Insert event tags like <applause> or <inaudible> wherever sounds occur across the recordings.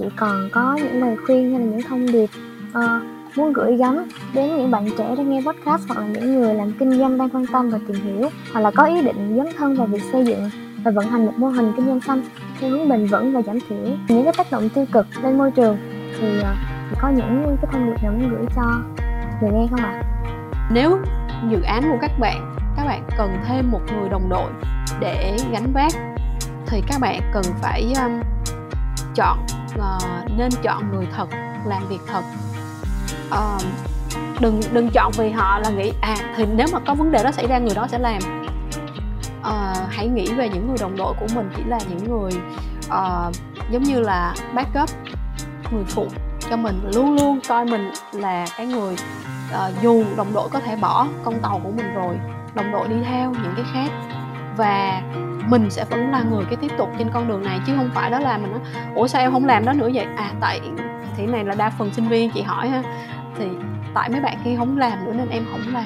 chị còn có những lời khuyên hay là những thông điệp uh, muốn gửi gắm đến những bạn trẻ đang nghe podcast hoặc là những người làm kinh doanh đang quan tâm và tìm hiểu hoặc là có ý định dấn thân vào việc xây dựng và vận hành một mô hình kinh doanh xanh theo hướng bền vững và giảm thiểu những cái tác động tiêu cực lên môi trường thì uh, có những cái thông điệp nào muốn gửi cho người nghe không ạ? À? Nếu dự án của các bạn các bạn cần thêm một người đồng đội để gánh vác thì các bạn cần phải um, chọn uh, nên chọn người thật làm việc thật. Uh, đừng đừng chọn vì họ là nghĩ à thì nếu mà có vấn đề đó xảy ra người đó sẽ làm. Uh, hãy nghĩ về những người đồng đội của mình chỉ là những người uh, giống như là backup người phụ cho mình. Luôn luôn coi mình là cái người uh, dù đồng đội có thể bỏ con tàu của mình rồi đồng đội đi theo những cái khác. Và mình sẽ vẫn là người cái tiếp tục trên con đường này, chứ không phải đó là mình nói, ủa sao em không làm đó nữa vậy? À tại thì này là đa phần sinh viên chị hỏi ha, thì tại mấy bạn kia không làm nữa nên em không làm.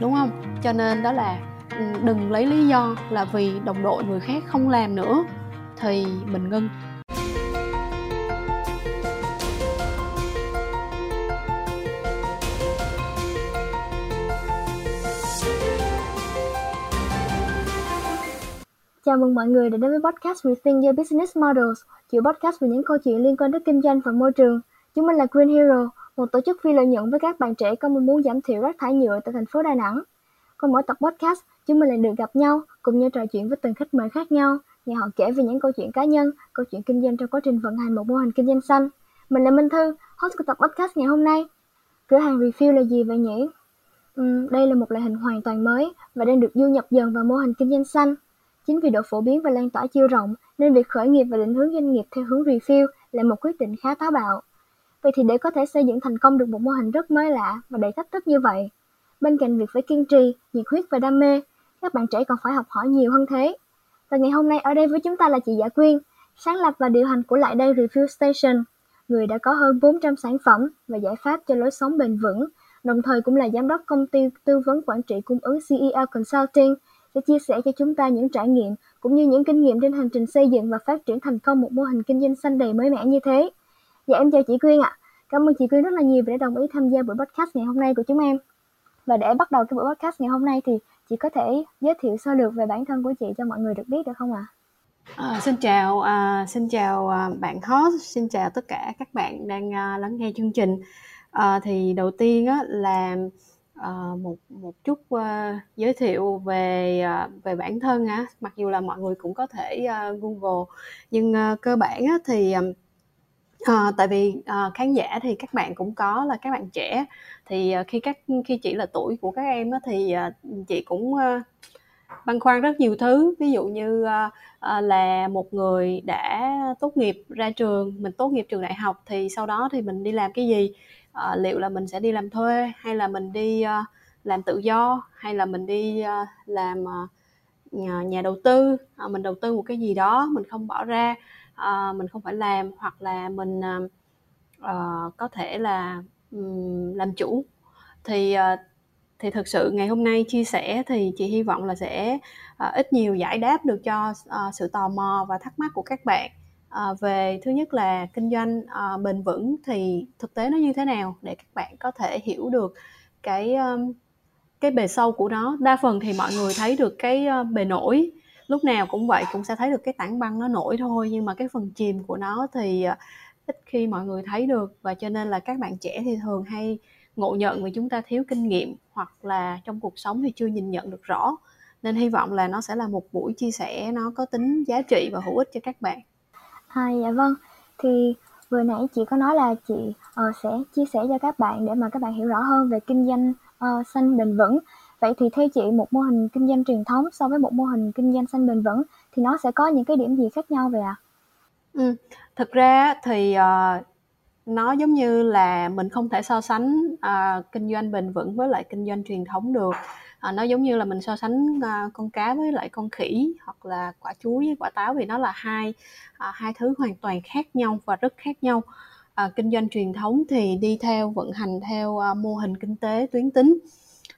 Đúng không? Cho nên đó là ừ, đừng lấy lý do là vì đồng đội người khác không làm nữa, thì mình ngưng. Chào mừng mọi người đã đến với podcast Rethink Your Business Models, chuỗi podcast về những câu chuyện liên quan đến kinh doanh và môi trường. Chúng mình là Green Hero, một tổ chức phi lợi nhuận với các bạn trẻ có mong muốn giảm thiểu rác thải nhựa tại thành phố Đà Nẵng. Còn mỗi tập podcast, chúng mình lại được gặp nhau, cùng nhau trò chuyện với từng khách mời khác nhau, nghe họ kể về những câu chuyện cá nhân, câu chuyện kinh doanh trong quá trình vận hành một mô hình kinh doanh xanh. Mình là Minh Thư, host của tập podcast ngày hôm nay. Cửa hàng refill là gì vậy nhỉ? Ừ, đây là một loại hình hoàn toàn mới và đang được du nhập dần vào mô hình kinh doanh xanh. Chính vì độ phổ biến và lan tỏa chưa rộng nên việc khởi nghiệp và định hướng doanh nghiệp theo hướng refill là một quyết định khá táo bạo. Vậy thì để có thể xây dựng thành công được một mô hình rất mới lạ và đầy thách thức như vậy, bên cạnh việc phải kiên trì, nhiệt huyết và đam mê, các bạn trẻ còn phải học hỏi nhiều hơn thế. Và ngày hôm nay ở đây với chúng ta là chị giả Quyên, sáng lập và điều hành của Lại Đây Refill Station, người đã có hơn 400 sản phẩm và giải pháp cho lối sống bền vững, đồng thời cũng là giám đốc công ty tư vấn quản trị cung ứng CEO Consulting – sẽ chia sẻ cho chúng ta những trải nghiệm cũng như những kinh nghiệm trên hành trình xây dựng và phát triển thành công một mô hình kinh doanh xanh đầy mới mẻ như thế. Dạ em chào chị Quyên ạ. À. Cảm ơn chị Quyên rất là nhiều vì đã đồng ý tham gia buổi podcast ngày hôm nay của chúng em. Và để bắt đầu cái buổi podcast ngày hôm nay thì chị có thể giới thiệu sơ lược về bản thân của chị cho mọi người được biết được không ạ? À? À, xin chào, à, xin chào à, bạn host, xin chào tất cả các bạn đang à, lắng nghe chương trình. À, thì đầu tiên á, là uh, một một chút uh, giới thiệu về uh, về bản thân á mặc dù là mọi người cũng có thể uh, google nhưng uh, cơ bản á, thì uh, tại vì à, khán giả thì các bạn cũng có là các bạn trẻ thì à, khi các khi chỉ là tuổi của các em á, thì à, chị cũng à, băn khoăn rất nhiều thứ. Ví dụ như à, à, là một người đã tốt nghiệp ra trường mình tốt nghiệp trường đại học thì sau đó thì mình đi làm cái gì? Uh, liệu là mình sẽ đi làm thuê hay là mình đi uh, làm tự do hay là mình đi uh, làm uh, nhà, nhà đầu tư? Uh, mình đầu tư một cái gì đó mình không bỏ ra uh, mình không phải làm hoặc là mình uh, uh, có thể là um, làm chủ. Thì uh, thì thực sự ngày hôm nay chia sẻ thì chị hy vọng là sẽ uh, ít nhiều giải đáp được cho uh, sự tò mò và thắc mắc của các bạn à, về thứ nhất là kinh doanh à, bền vững thì thực tế nó như thế nào để các bạn có thể hiểu được cái um, cái bề sâu của nó. Đa phần thì mọi người thấy được cái uh, bề nổi. Lúc nào cũng vậy cũng sẽ thấy được cái tảng băng nó nổi thôi nhưng mà cái phần chìm của nó thì uh, ít khi mọi người thấy được. Và cho nên là các bạn trẻ thì thường hay ngộ nhận vì chúng ta thiếu kinh nghiệm hoặc là trong cuộc sống thì chưa nhìn nhận được rõ. Nên hy vọng là nó sẽ là một buổi chia sẻ nó có tính giá trị và hữu ích cho các bạn. À, dạ vâng, thì vừa nãy chị có nói là chị uh, sẽ chia sẻ cho các bạn để mà các bạn hiểu rõ hơn về kinh doanh uh, xanh bền vững. Vậy thì theo chị một mô hình kinh doanh truyền thống so với một mô hình kinh doanh xanh bền vững thì nó sẽ có những cái điểm gì khác nhau vậy ạ? À? Ừ, thực ra thì uh, nó giống như là mình không thể so sánh uh, kinh doanh bền vững với lại kinh doanh truyền thống được à, nó giống như là mình so sánh à, con cá với lại con khỉ hoặc là quả chuối với quả táo vì nó là hai à, hai thứ hoàn toàn khác nhau và rất khác nhau. À, kinh doanh truyền thống thì đi theo vận hành theo à, mô hình kinh tế tuyến tính.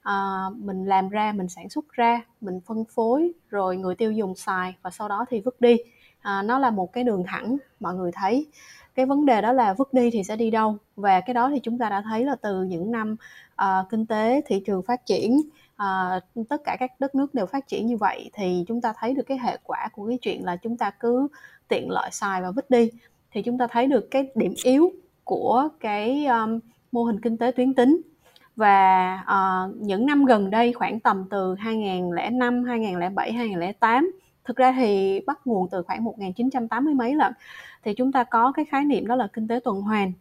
À, mình làm ra mình sản xuất ra mình phân phối rồi người tiêu dùng xài và sau đó thì vứt đi. À, nó là một cái đường thẳng mọi người thấy. Cái vấn đề đó là vứt đi thì sẽ đi đâu? Và cái đó thì chúng ta đã thấy là từ những năm uh, kinh tế thị trường phát triển à, tất cả các đất nước đều phát triển như vậy thì chúng ta thấy được cái hệ quả của cái chuyện là chúng ta cứ tiện lợi xài và vứt đi. Thì chúng ta thấy được cái điểm yếu của cái um, mô hình kinh tế tuyến tính. Và uh, những năm gần đây khoảng tầm từ 2005, 2007, 2008 thực ra thì bắt nguồn từ khoảng 1980 mấy lận thì chúng ta có cái khái niệm đó là kinh tế tuần hoàn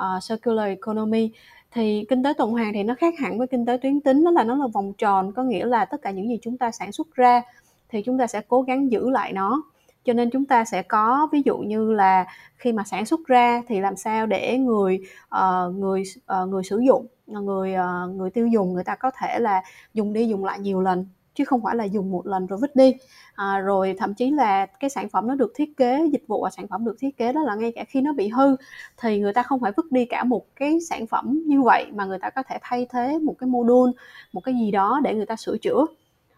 uh, circular economy thì kinh tế tuần hoàn thì nó khác hẳn với kinh tế tuyến tính đó là nó là vòng tròn có nghĩa là tất cả những gì chúng ta sản xuất ra thì chúng ta sẽ cố gắng giữ lại nó. Cho nên chúng ta sẽ có ví dụ như là khi mà sản xuất ra thì làm sao để người uh, người uh, người sử dụng người uh, người tiêu dùng người ta có thể là dùng đi dùng lại nhiều lần chứ không phải là dùng một lần rồi vứt đi. À, rồi thậm chí là cái sản phẩm nó được thiết kế dịch vụ và sản phẩm được thiết kế đó là ngay cả khi nó bị hư thì người ta không phải vứt đi cả một cái sản phẩm như vậy mà người ta có thể thay thế một cái module một cái gì đó để người ta sửa chữa.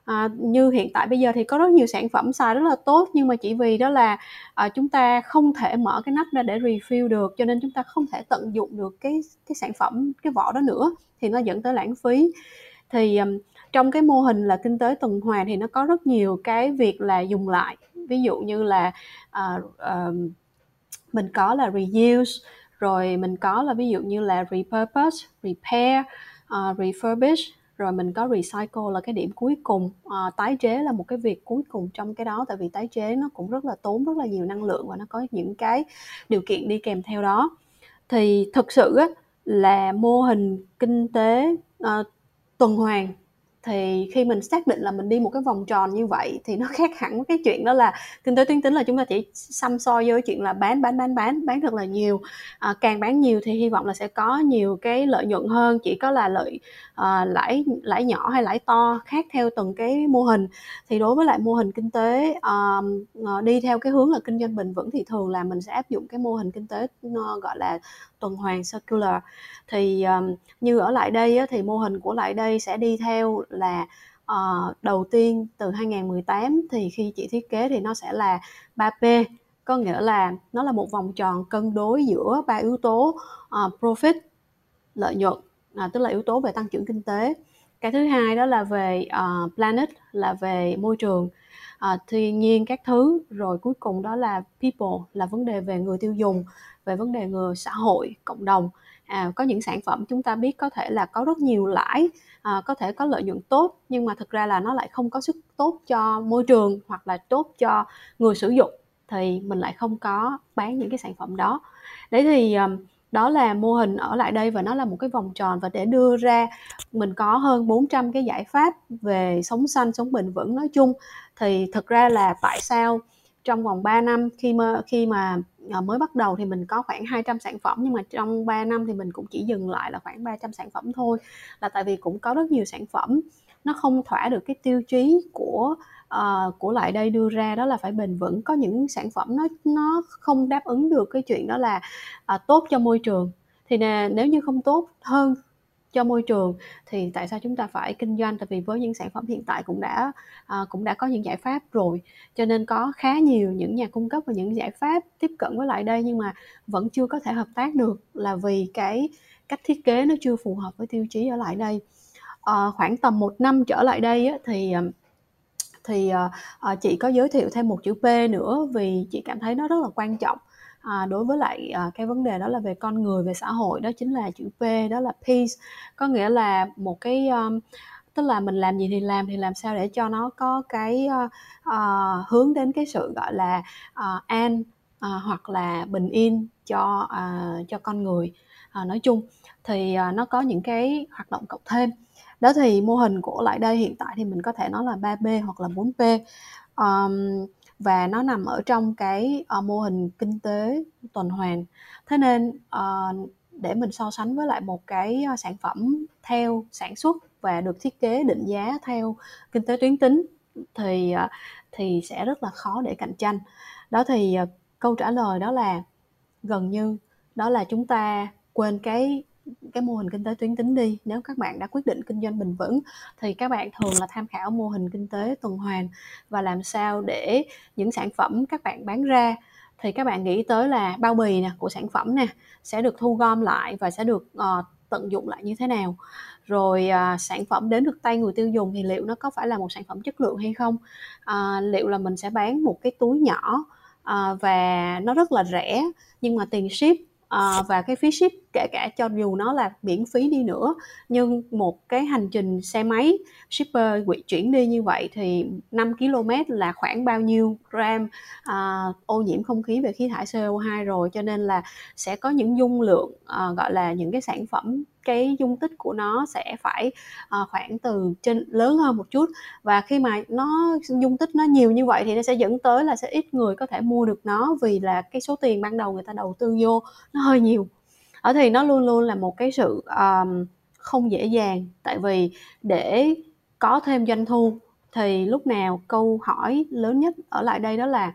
À, như hiện tại bây giờ thì có rất nhiều sản phẩm xài rất là tốt nhưng mà chỉ vì đó là à, chúng ta không thể mở cái nắp ra để refill được cho nên chúng ta không thể tận dụng được cái cái sản phẩm cái vỏ đó nữa thì nó dẫn tới lãng phí. Thì um, trong cái mô hình là kinh tế tuần hoàn thì nó có rất nhiều cái việc là dùng lại. Ví dụ như là uh, uh, mình có là reuse rồi mình có là ví dụ như là repurpose repair uh, refurbish rồi mình có recycle là cái điểm cuối cùng. À, tái chế là một cái việc cuối cùng trong cái đó tại vì tái chế nó cũng rất là tốn rất là nhiều năng lượng và nó có những cái điều kiện đi kèm theo đó. Thì thực sự á, là mô hình kinh tế à, tuần hoàn thì khi mình xác định là mình đi một cái vòng tròn như vậy thì nó <laughs> khác hẳn với cái chuyện đó là kinh tế tuyến tính là chúng ta chỉ xăm soi với chuyện là bán bán bán bán bán thật là nhiều. À, càng bán nhiều thì hy vọng là sẽ có nhiều cái lợi nhuận hơn chỉ có là lợi à, lãi lãi nhỏ hay lãi to khác theo từng cái mô hình. Thì đối với lại mô hình kinh tế à, à đi theo cái hướng là kinh doanh bền vững thì thường là mình sẽ áp dụng cái mô hình kinh tế gọi là tuần hoàn circular. Thì um, như ở lại đây á, thì mô hình của lại đây sẽ đi theo là uh, đầu tiên từ 2018 thì khi chị thiết kế thì nó sẽ là 3P có nghĩa là nó là một vòng tròn cân đối giữa ba yếu tố uh, profit lợi nhuận à, tức là yếu tố về tăng trưởng kinh tế. Cái thứ hai đó là về uh, planet là về môi trường. Ờ, uh, thiên nhiên các thứ rồi cuối cùng đó là people là vấn đề về người tiêu dùng về vấn đề người xã hội cộng đồng. À, có những sản phẩm chúng ta biết có thể là có rất nhiều lãi à, có thể có lợi nhuận tốt nhưng mà thực ra là nó lại không có sức tốt cho môi trường hoặc là tốt cho người sử dụng thì mình lại không có bán những cái sản phẩm đó. Đấy thì đó là mô hình ở lại đây và nó là một cái vòng tròn và để đưa ra mình có hơn 400 cái giải pháp về sống xanh sống bền vững nói chung thì thực ra là tại sao trong vòng 3 năm khi mà khi mà ờ, mới bắt đầu thì mình có khoảng 200 sản phẩm nhưng mà trong 3 năm thì mình cũng chỉ dừng lại là khoảng 300 sản phẩm thôi là tại vì cũng có rất nhiều sản phẩm nó không thỏa được cái tiêu chí của uh, của lại đây đưa ra đó là phải bền vững. Có những sản phẩm nó nó không đáp ứng được cái chuyện đó là uh, tốt cho môi trường. Thì nè, nếu như không tốt hơn cho môi trường thì tại sao chúng ta phải kinh doanh? Tại vì với những sản phẩm hiện tại cũng đã à, cũng đã có những giải pháp rồi cho nên có khá nhiều những nhà cung cấp và những giải pháp tiếp cận với lại đây nhưng mà vẫn chưa có thể hợp tác được là vì cái cách thiết kế nó chưa phù hợp với tiêu chí ở lại đây. À, khoảng tầm một năm trở lại đây á, thì à, thì uh, chị có giới thiệu thêm một chữ P nữa vì chị cảm thấy nó rất là quan trọng à, đối với lại à, cái vấn đề đó là về con người về xã hội đó chính là chữ P đó là peace. Có nghĩa là một cái um, tức là mình làm gì thì làm thì làm sao để cho nó có cái uh, uh, hướng đến cái sự gọi là uh, an uh, hoặc là bình yên cho uh, cho con người. Uh, nói chung thì uh, nó có những cái hoạt động cộng thêm. Đó thì mô hình của lại đây hiện tại thì mình có thể nói là 3B hoặc là 4P um, và nó nằm ở trong cái uh, mô hình kinh tế tuần hoàn. Thế nên uh, để mình so sánh với lại một cái uh, sản phẩm theo sản xuất và được thiết kế định giá theo kinh tế tuyến tính thì uh, thì sẽ rất là khó để cạnh tranh. Đó thì uh, câu trả lời đó là gần như đó là chúng ta quên cái cái mô hình kinh tế tuyến tính đi. Nếu các bạn đã quyết định kinh doanh bền vững thì các bạn thường là tham khảo mô hình kinh tế tuần hoàn và làm sao để những sản phẩm các bạn bán ra. Thì các bạn nghĩ tới là bao bì nè của sản phẩm nè sẽ được thu gom lại và sẽ được uh, tận dụng lại như thế nào? Rồi à, sản phẩm đến được tay người tiêu dùng thì liệu nó có phải là một sản phẩm chất lượng hay không? À, liệu là mình sẽ bán một cái túi nhỏ à, và nó rất là rẻ nhưng mà tiền ship à, và cái phí ship kể cả cho dù nó là miễn phí đi nữa nhưng một cái hành trình xe máy shipper chuyển đi như vậy thì 5 km là khoảng bao nhiêu gram à, ô nhiễm không khí về khí thải CO2 rồi. Cho nên là sẽ có những dung lượng à, gọi là những cái sản phẩm cái dung tích của nó sẽ phải uh, khoảng từ trên lớn hơn một chút. Và khi mà nó dung tích nó nhiều như vậy thì nó sẽ dẫn tới là sẽ ít người có thể mua được nó vì là cái số tiền ban đầu người ta đầu tư vô nó hơi nhiều. Ở thì nó luôn luôn là một cái sự um, không dễ dàng. Tại vì để có thêm doanh thu thì lúc nào câu hỏi lớn nhất ở lại đây đó là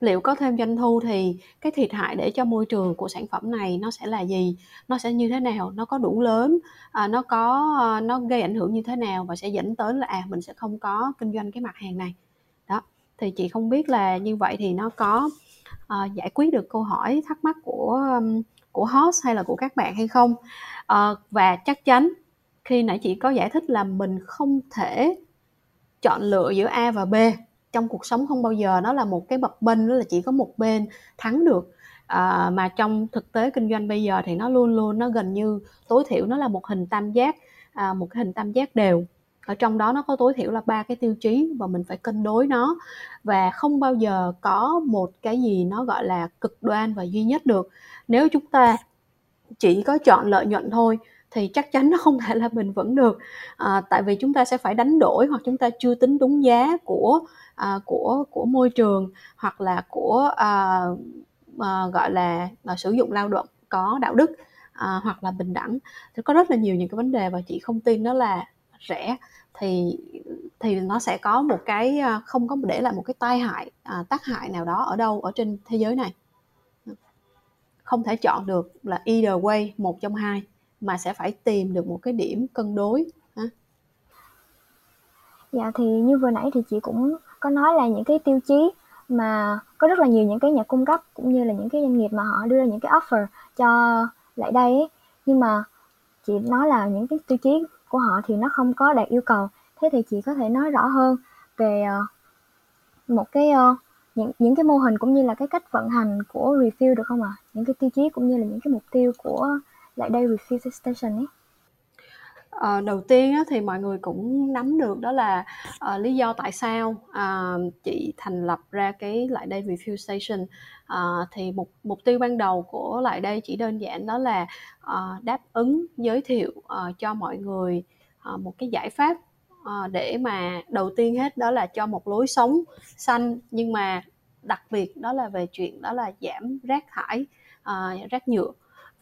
liệu có thêm doanh thu thì cái thiệt hại để cho môi trường của sản phẩm này nó sẽ là gì? Nó sẽ như thế nào? Nó có đủ lớn à, nó có à, nó gây ảnh hưởng như thế nào và sẽ dẫn tới là à mình sẽ không có kinh doanh cái mặt hàng này? Đó thì chị không biết là như vậy thì nó có à, giải quyết được câu hỏi thắc mắc của của host hay là của các bạn hay không? À, và chắc chắn khi nãy chị có giải thích là mình không thể chọn lựa giữa A và B trong cuộc sống không bao giờ nó là một cái bập bênh đó là chỉ có một bên thắng được. À, mà trong thực tế kinh doanh bây giờ thì nó luôn luôn nó gần như tối thiểu nó là một hình tam giác à, một cái hình tam giác đều. Ở trong đó nó có tối thiểu là ba cái tiêu chí và mình phải cân đối nó. Và không bao giờ có một cái gì nó gọi là cực đoan và duy nhất được. Nếu chúng ta chỉ có chọn lợi nhuận thôi thì chắc chắn nó không <laughs> thể là bền vững được. À, tại vì chúng ta sẽ phải đánh đổi hoặc chúng ta chưa tính đúng giá của à, của của môi trường hoặc là của à, à, gọi là à, sử dụng lao động có đạo đức à, hoặc là bình đẳng. Thì có rất là nhiều những cái vấn đề và chị không tin đó là rẻ. Thì thì nó sẽ có một cái à, không có để lại một cái tai hại à, tác hại nào đó ở đâu ở trên thế giới này. Không thể chọn được là either way một trong hai mà sẽ phải tìm được một cái điểm cân đối, ha. Dạ thì như vừa nãy thì chị cũng có nói là những cái tiêu chí mà có rất là nhiều những cái nhà cung cấp cũng như là những cái doanh nghiệp mà họ đưa ra những cái offer cho lại đây ấy. nhưng mà chị nói là những cái tiêu chí của họ thì nó không có đạt yêu cầu thế thì chị có thể nói rõ hơn về ờ, một cái ờ, những những cái mô hình cũng như là cái cách vận hành của refill được không ạ? À? Những cái tiêu chí cũng như là những cái mục tiêu của lại đây refill station ấy. À, đầu tiên á, thì mọi người cũng nắm được đó là à, lý do tại sao à, chị thành lập ra cái lại đây review station. À, thì mục mục tiêu ban đầu của lại đây chỉ đơn giản đó là à, đáp ứng giới thiệu à, cho mọi người à, một cái giải pháp à, để mà đầu tiên hết đó là cho một lối sống xanh. Nhưng mà đặc biệt đó là về chuyện đó là giảm rác thải à, rác nhựa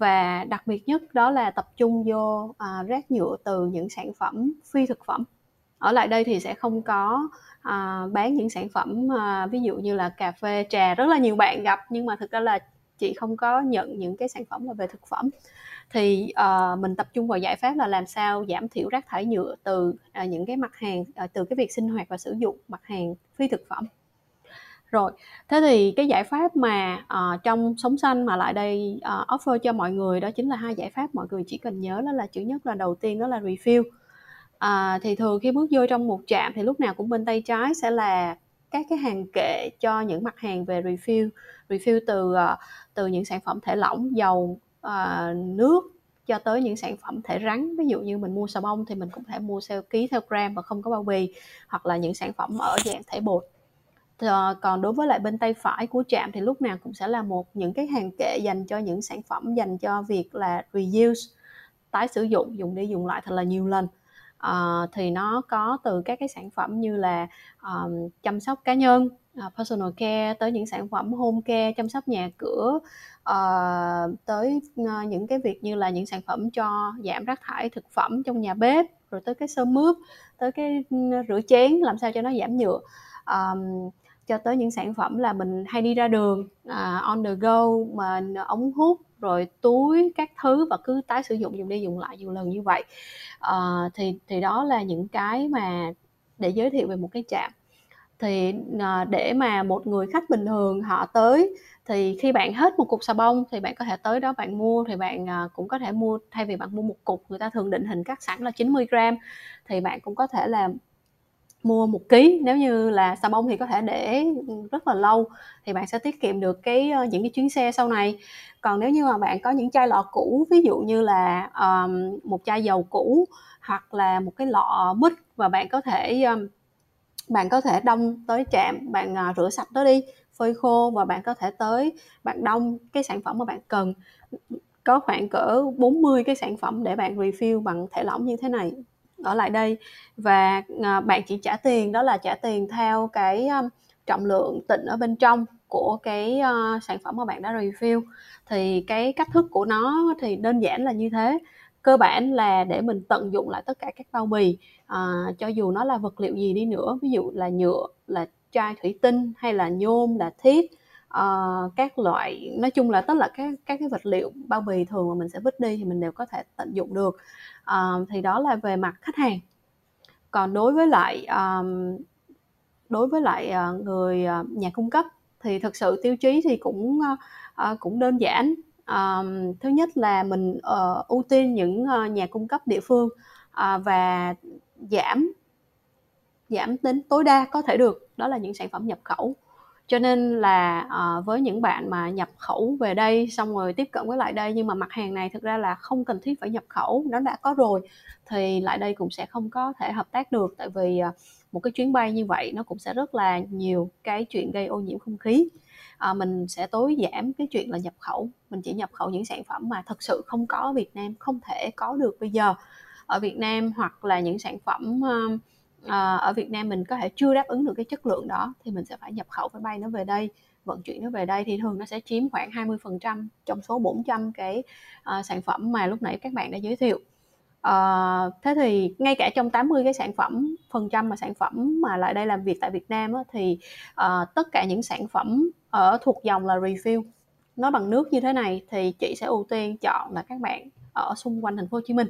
và đặc biệt nhất đó là tập trung vô à, rác nhựa từ những sản phẩm phi thực phẩm. Ở lại đây thì sẽ không có à, bán những sản phẩm à, ví dụ như là cà phê trà. Rất là nhiều bạn gặp nhưng mà thực ra là chị không có nhận những cái sản phẩm là về thực phẩm. Thì uh, mình tập trung vào giải pháp là làm sao giảm thiểu rác thải nhựa từ uh, những cái mặt hàng uh, từ cái việc sinh hoạt và sử dụng mặt hàng phi thực phẩm rồi, thế thì cái giải pháp mà uh, trong sống xanh mà lại đây uh, offer cho mọi người đó chính là hai giải pháp mọi người chỉ cần nhớ đó là chữ nhất là đầu tiên đó là refill. À, thì thường khi bước vô trong một trạm thì lúc nào cũng bên tay trái sẽ là các cái hàng kệ cho những mặt hàng về refill, refill từ uh, từ những sản phẩm thể lỏng, dầu, uh, nước cho tới những sản phẩm thể rắn ví dụ như mình mua xà bông thì mình cũng thể mua theo ký theo gram và không có bao bì hoặc là những sản phẩm ở dạng thể bột Ờ, còn đối với lại bên tay phải của trạm thì lúc nào cũng sẽ là một những cái hàng kệ dành cho những sản phẩm dành cho việc là reuse tái sử dụng dùng đi dùng lại thật là nhiều lần. Uh, thì nó có từ các cái sản phẩm như là um, chăm sóc cá nhân uh, personal care tới những sản phẩm home care chăm sóc nhà cửa uh, tới uh, những cái việc như là những sản phẩm cho giảm rác thải thực phẩm trong nhà bếp rồi tới cái sơ mướp tới cái rửa chén làm sao cho nó giảm nhựa. Um, cho tới những sản phẩm là mình hay đi ra đường uh, on the go mà ống hút rồi túi các thứ và cứ tái sử dụng dùng đi dùng lại nhiều lần như vậy. Uh, thì thì đó là những cái mà để giới thiệu về một cái trạm. Thì uh, để mà một người khách bình thường họ tới thì khi bạn hết một cục xà bông thì bạn có thể tới đó bạn mua thì bạn uh, cũng có thể mua thay vì bạn mua một cục người ta thường định hình cắt sẵn là 90 gram thì bạn cũng có thể là mua một ký. Nếu như là xà bông thì có thể để rất là lâu thì bạn sẽ tiết kiệm được cái ờ, những cái chuyến xe sau này. Còn nếu như mà bạn có những chai lọ cũ ví dụ như là um, một chai dầu cũ hoặc là một cái lọ mít và bạn có thể um, bạn có thể đông tới trạm bạn uh, rửa sạch nó đi phơi khô và bạn có thể tới bạn đông cái sản phẩm mà bạn cần. Có khoảng cỡ 40 cái sản phẩm để bạn refill bằng thể lỏng như thế này ở lại đây. Và à, bạn chỉ trả tiền đó là trả tiền theo cái à, trọng lượng tịnh ở bên trong của cái uh, sản phẩm mà bạn đã refill thì cái cách thức của nó thì đơn giản là như thế. Cơ bản là để mình tận dụng lại tất cả các bao bì uh, cho dù nó là vật liệu gì đi nữa ví dụ là nhựa là chai thủy tinh hay là nhôm là thiết uh, các loại nói chung là tất là các các cái vật liệu bao bì thường mà mình sẽ vứt đi thì mình đều có thể tận dụng được. Uh, thì đó là về mặt khách hàng. Còn đối với lại um, đối với lại uh, người uh, nhà cung cấp thì thực sự tiêu chí thì cũng uh, cũng đơn giản. Um, thứ nhất là mình uh, ưu tiên những uh, nhà cung cấp địa phương uh, và giảm giảm đến tối đa có thể được. Đó là những sản phẩm nhập khẩu cho nên là uh, với những bạn mà nhập khẩu về đây xong rồi tiếp cận với lại đây nhưng mà mặt hàng này thực ra là không cần thiết phải nhập khẩu nó đã có rồi thì lại đây cũng sẽ không có thể hợp tác được. Tại vì uh, một cái chuyến bay như vậy nó cũng sẽ rất là nhiều cái chuyện gây ô nhiễm không khí. À, mình sẽ tối giảm cái chuyện là nhập khẩu mình chỉ nhập khẩu những sản phẩm mà thật sự không có ở Việt Nam không thể có được bây giờ. Ở Việt Nam hoặc là những sản phẩm uh, à, ở Việt Nam mình có thể chưa đáp ứng được cái chất lượng đó thì mình sẽ phải nhập khẩu máy bay nó về đây vận chuyển nó về đây thì thường nó sẽ chiếm khoảng 20% trong số 400 cái uh, sản phẩm mà lúc nãy các bạn đã giới thiệu. Uh, thế thì ngay cả trong 80 cái sản phẩm phần trăm mà sản phẩm mà lại đây làm việc tại Việt Nam á, thì uh, tất cả những sản phẩm ở thuộc dòng là refill. Nó bằng nước như thế này thì chị sẽ ưu tiên chọn là các bạn ở xung quanh thành phố Hồ Chí Minh.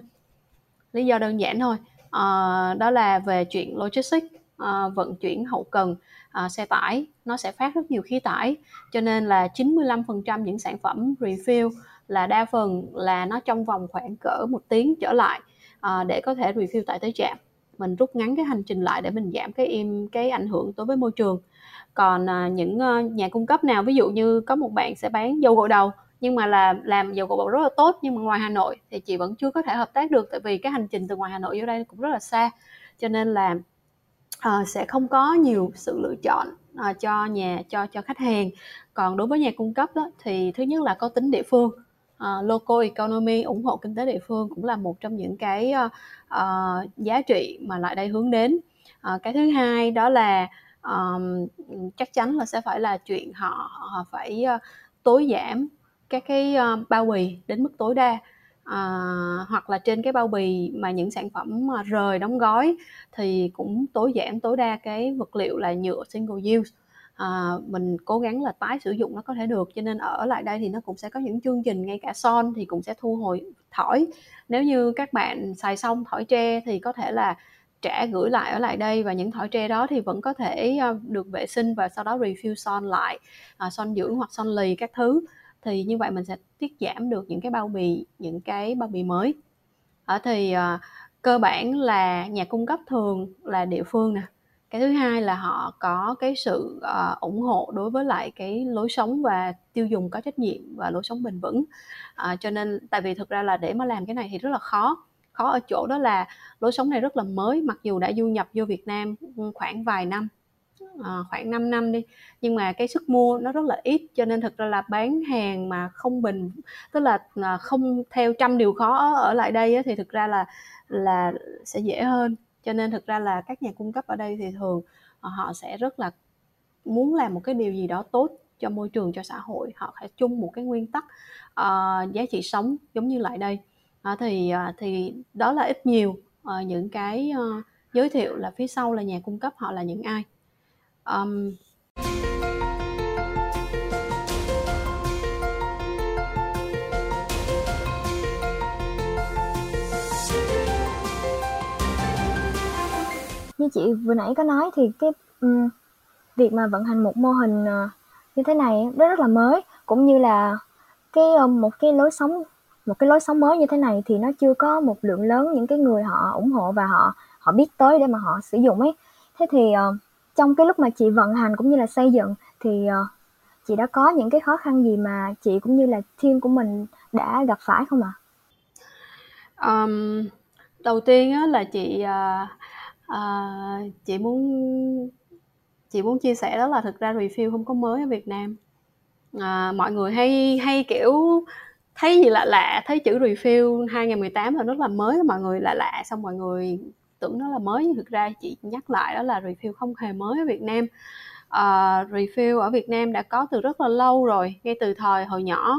Lý do đơn giản thôi uh, đó là về chuyện logistics uh, vận chuyển hậu cần uh, xe tải. Nó sẽ phát rất nhiều khí tải cho nên là 95% những sản phẩm refill là đa phần là nó trong vòng khoảng cỡ một tiếng trở lại uh, để có thể refill tại tới trạm. Mình rút ngắn cái hành trình lại để mình giảm cái im cái ảnh hưởng đối với môi trường. Còn uh, những uh, nhà cung cấp nào ví dụ như có một bạn sẽ bán dầu gội đầu nhưng mà là làm dầu gội đầu rất là tốt nhưng mà ngoài Hà Nội thì chị vẫn chưa có thể hợp tác được tại vì cái hành trình từ ngoài Hà Nội vô đây cũng rất là xa. Cho nên là uh, sẽ không có nhiều sự lựa chọn uh, cho nhà cho cho khách hàng. Còn đối với nhà cung cấp đó, thì thứ nhất là có tính địa phương. Uh, local economy ủng hộ kinh tế địa phương cũng là một trong những cái uh, uh, giá trị mà lại đây hướng đến. Uh, cái thứ hai đó là um, chắc chắn là sẽ phải là chuyện họ, họ phải uh, tối giảm các cái uh, bao bì đến mức tối đa. Uh, hoặc là trên cái bao bì mà những sản phẩm mà rời đóng gói thì cũng tối giảm tối đa cái vật liệu là nhựa single use. À, mình cố gắng là tái sử dụng nó có thể được cho nên ở lại đây thì nó cũng sẽ có những chương trình ngay cả son thì cũng sẽ thu hồi thỏi. Nếu như các bạn xài xong thỏi tre thì có thể là trả gửi lại ở lại đây và những thỏi tre đó thì vẫn có thể được vệ sinh và sau đó refill son lại à, son dưỡng hoặc son lì các thứ thì như vậy mình sẽ tiết giảm được những cái bao bì những cái bao bì mới. Ở thì uh, cơ bản là nhà cung cấp thường là địa phương nè. Cái thứ hai là họ có cái sự uh, ủng hộ đối với lại cái lối sống và tiêu dùng có trách nhiệm và lối sống bền vững. Uh, cho nên tại vì thực ra là để mà làm cái này thì rất là khó. Khó ở chỗ đó là lối sống này rất là mới mặc dù đã du nhập vô Việt Nam ừ, khoảng vài năm. Ờ, khoảng 5 năm đi. Nhưng mà cái sức mua nó rất là ít cho nên thực ra là bán hàng mà không bình tức là ờ, không theo trăm điều khó ở lại đây á, thì thực ra là là sẽ dễ hơn. Cho nên thực ra là các nhà cung cấp ở đây thì thường ờ, họ sẽ rất là muốn làm một cái điều gì đó tốt cho môi trường cho xã hội. Họ phải chung một cái nguyên tắc uh, giá trị sống giống như lại đây. Uh, thì uh, thì đó là ít nhiều uh, những cái uh, giới thiệu là phía sau là nhà cung cấp họ là những ai um, như chị vừa nãy có nói thì cái um, việc mà vận hành một mô hình ờ, như thế này rất rất là mới. Cũng như là cái uh, một cái lối sống một cái lối sống mới như thế này thì nó chưa có một lượng lớn những cái người họ ủng hộ và họ họ biết tới để mà họ sử dụng ấy. Thế thì uh, trong cái lúc mà chị vận hành cũng như là xây dựng thì uh, chị đã có những cái khó khăn gì mà chị cũng như là team của mình đã gặp phải không ạ? À? Um, đầu tiên á, là chị uh, uh, chị muốn chị muốn chia sẻ đó là thực ra review không có mới ở Việt Nam à, mọi người hay hay kiểu thấy gì lạ lạ thấy chữ refill 2018 là rất là mới mọi người lạ lạ xong mọi người tưởng nó là mới nhưng thực ra chị nhắc lại đó là refill không hề mới ở Việt Nam. Ờ, uh, refill ở Việt Nam đã có từ rất là lâu rồi ngay từ thời hồi nhỏ.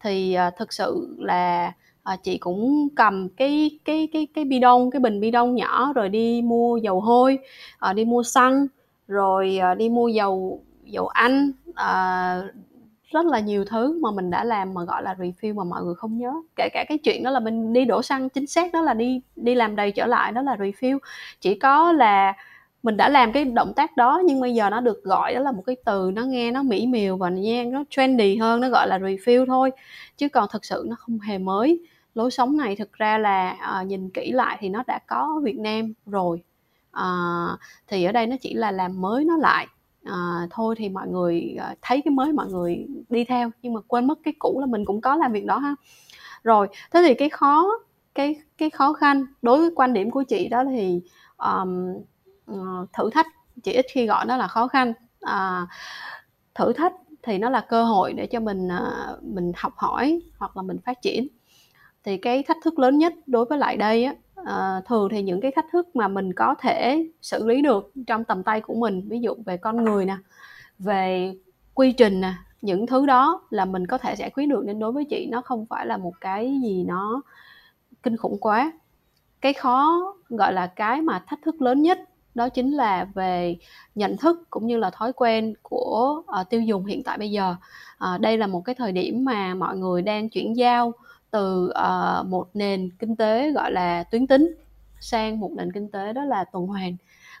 Thì uh, thực sự là uh, chị cũng cầm cái cái cái cái bi đông cái bình bi đông nhỏ rồi đi mua dầu hôi uh, đi mua xăng rồi uh, đi mua dầu dầu ăn uh, rất là nhiều thứ mà mình đã làm mà gọi là refill mà mọi người không nhớ. Kể cả cái chuyện đó là mình đi đổ xăng chính xác đó là đi đi làm đầy trở lại đó là refill chỉ có là mình đã làm cái động tác đó nhưng bây giờ nó được gọi đó là một cái từ nó nghe nó mỹ miều và nghe nó trendy hơn nó gọi là refill thôi. Chứ còn thực sự nó không hề mới. Lối sống này thực ra là à, nhìn kỹ lại thì nó đã có ở Việt Nam rồi. À, thì ở đây nó chỉ là làm mới nó lại à, thôi thì mọi người à, thấy cái mới mọi người đi theo nhưng mà quên mất cái cũ là mình cũng có làm việc đó ha. Rồi thế thì cái khó cái cái khó khăn đối với quan điểm của chị đó thì um, thử thách chị ít khi gọi nó là khó khăn. À, thử thách thì nó là cơ hội để cho mình mình học hỏi hoặc là mình phát triển. Thì cái thách thức lớn nhất đối với lại đây á à, thường thì những cái thách thức mà mình có thể xử lý được trong tầm tay của mình ví dụ về con người nè về quy trình nè những thứ đó là mình có thể giải quyết được nên đối với chị nó không phải là một cái gì nó kinh khủng quá. Cái khó gọi là cái mà thách thức lớn nhất đó chính là về nhận thức cũng như là thói quen của uh, tiêu dùng hiện tại bây giờ. Uh, đây là một cái thời điểm mà mọi người đang chuyển giao từ uh, một nền kinh tế gọi là tuyến tính sang một nền kinh tế đó là tuần hoàn.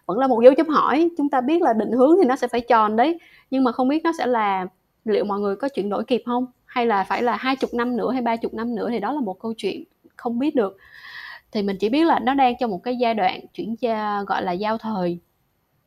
Vẫn là một dấu chấm hỏi chúng ta biết là định hướng thì nó sẽ phải tròn đấy nhưng mà không biết nó sẽ là liệu mọi người có chuyển đổi kịp không? Hay là phải là hai chục năm nữa hay ba chục năm nữa thì đó là một câu chuyện không biết được. Thì mình chỉ biết là nó đang trong một cái giai đoạn chuyển gia gọi là giao thời.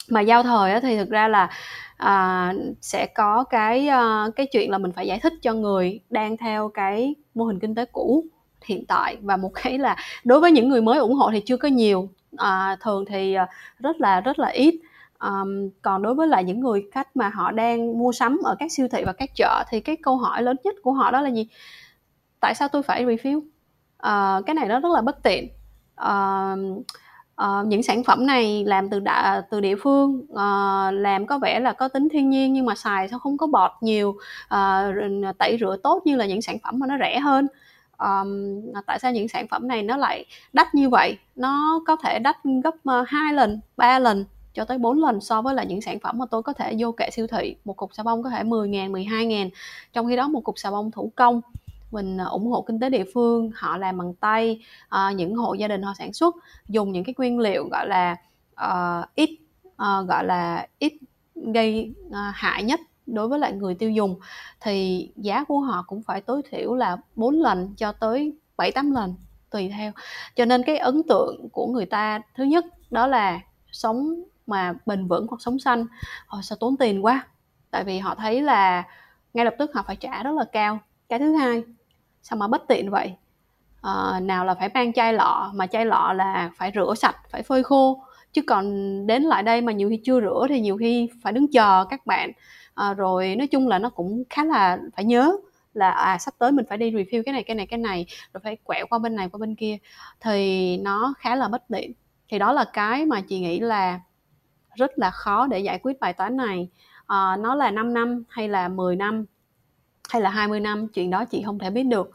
Mà giao thời thì thực ra là à, sẽ có cái uh, cái chuyện là mình phải giải thích cho người đang theo cái mô hình kinh tế cũ hiện tại. Và một cái là đối với những người mới ủng hộ thì chưa có nhiều à, thường thì ờ, rất là rất là ít. Um, còn đối với lại những người khách mà họ đang mua sắm ở các siêu thị và các chợ thì cái câu hỏi lớn nhất của họ đó là gì? Tại sao tôi phải refill uh, ờ, cái này nó rất là bất tiện. Uh, uh, những sản phẩm này làm từ đạ, à, từ địa phương uh, làm có vẻ là có tính thiên nhiên nhưng mà xài sao không có bọt nhiều uh, tẩy rửa tốt như là những sản phẩm mà nó rẻ hơn. Um, tại sao những sản phẩm này nó lại đắt như vậy? Nó có thể đắt gấp hai lần ba lần cho tới 4 lần so với là những sản phẩm mà tôi có thể vô kệ siêu thị. Một cục xà bông có thể 10 ngàn 12 ngàn trong khi đó một cục xà bông thủ công mình à, ủng hộ kinh tế địa phương họ làm bằng tay à, những hộ gia đình họ sản xuất dùng những cái nguyên liệu gọi là uh, ít uh, gọi là ít gây uh, hại nhất đối với lại người tiêu dùng thì giá của họ cũng phải tối thiểu là 4 lần cho tới 7 8 lần tùy theo. Cho nên cái ấn tượng của người ta thứ nhất đó là sống mà bền vững hoặc sống xanh họ sẽ tốn tiền quá. Tại vì họ thấy là ngay lập tức họ phải trả rất là cao. Cái thứ hai sao mà bất tiện vậy? À, nào là phải mang chai lọ mà chai lọ là phải rửa sạch phải phơi khô. Chứ còn đến lại đây mà nhiều khi chưa rửa thì nhiều khi phải đứng chờ các bạn. À, rồi nói chung là nó cũng khá là phải nhớ là à sắp tới mình phải đi review cái này cái này cái này rồi phải quẹo qua bên này qua bên kia thì nó khá là bất tiện. Thì đó là cái mà chị nghĩ là rất là khó để giải quyết bài toán này. À, nó là 5 năm hay là 10 năm? Hay là 20 năm chuyện đó chị không thể biết được.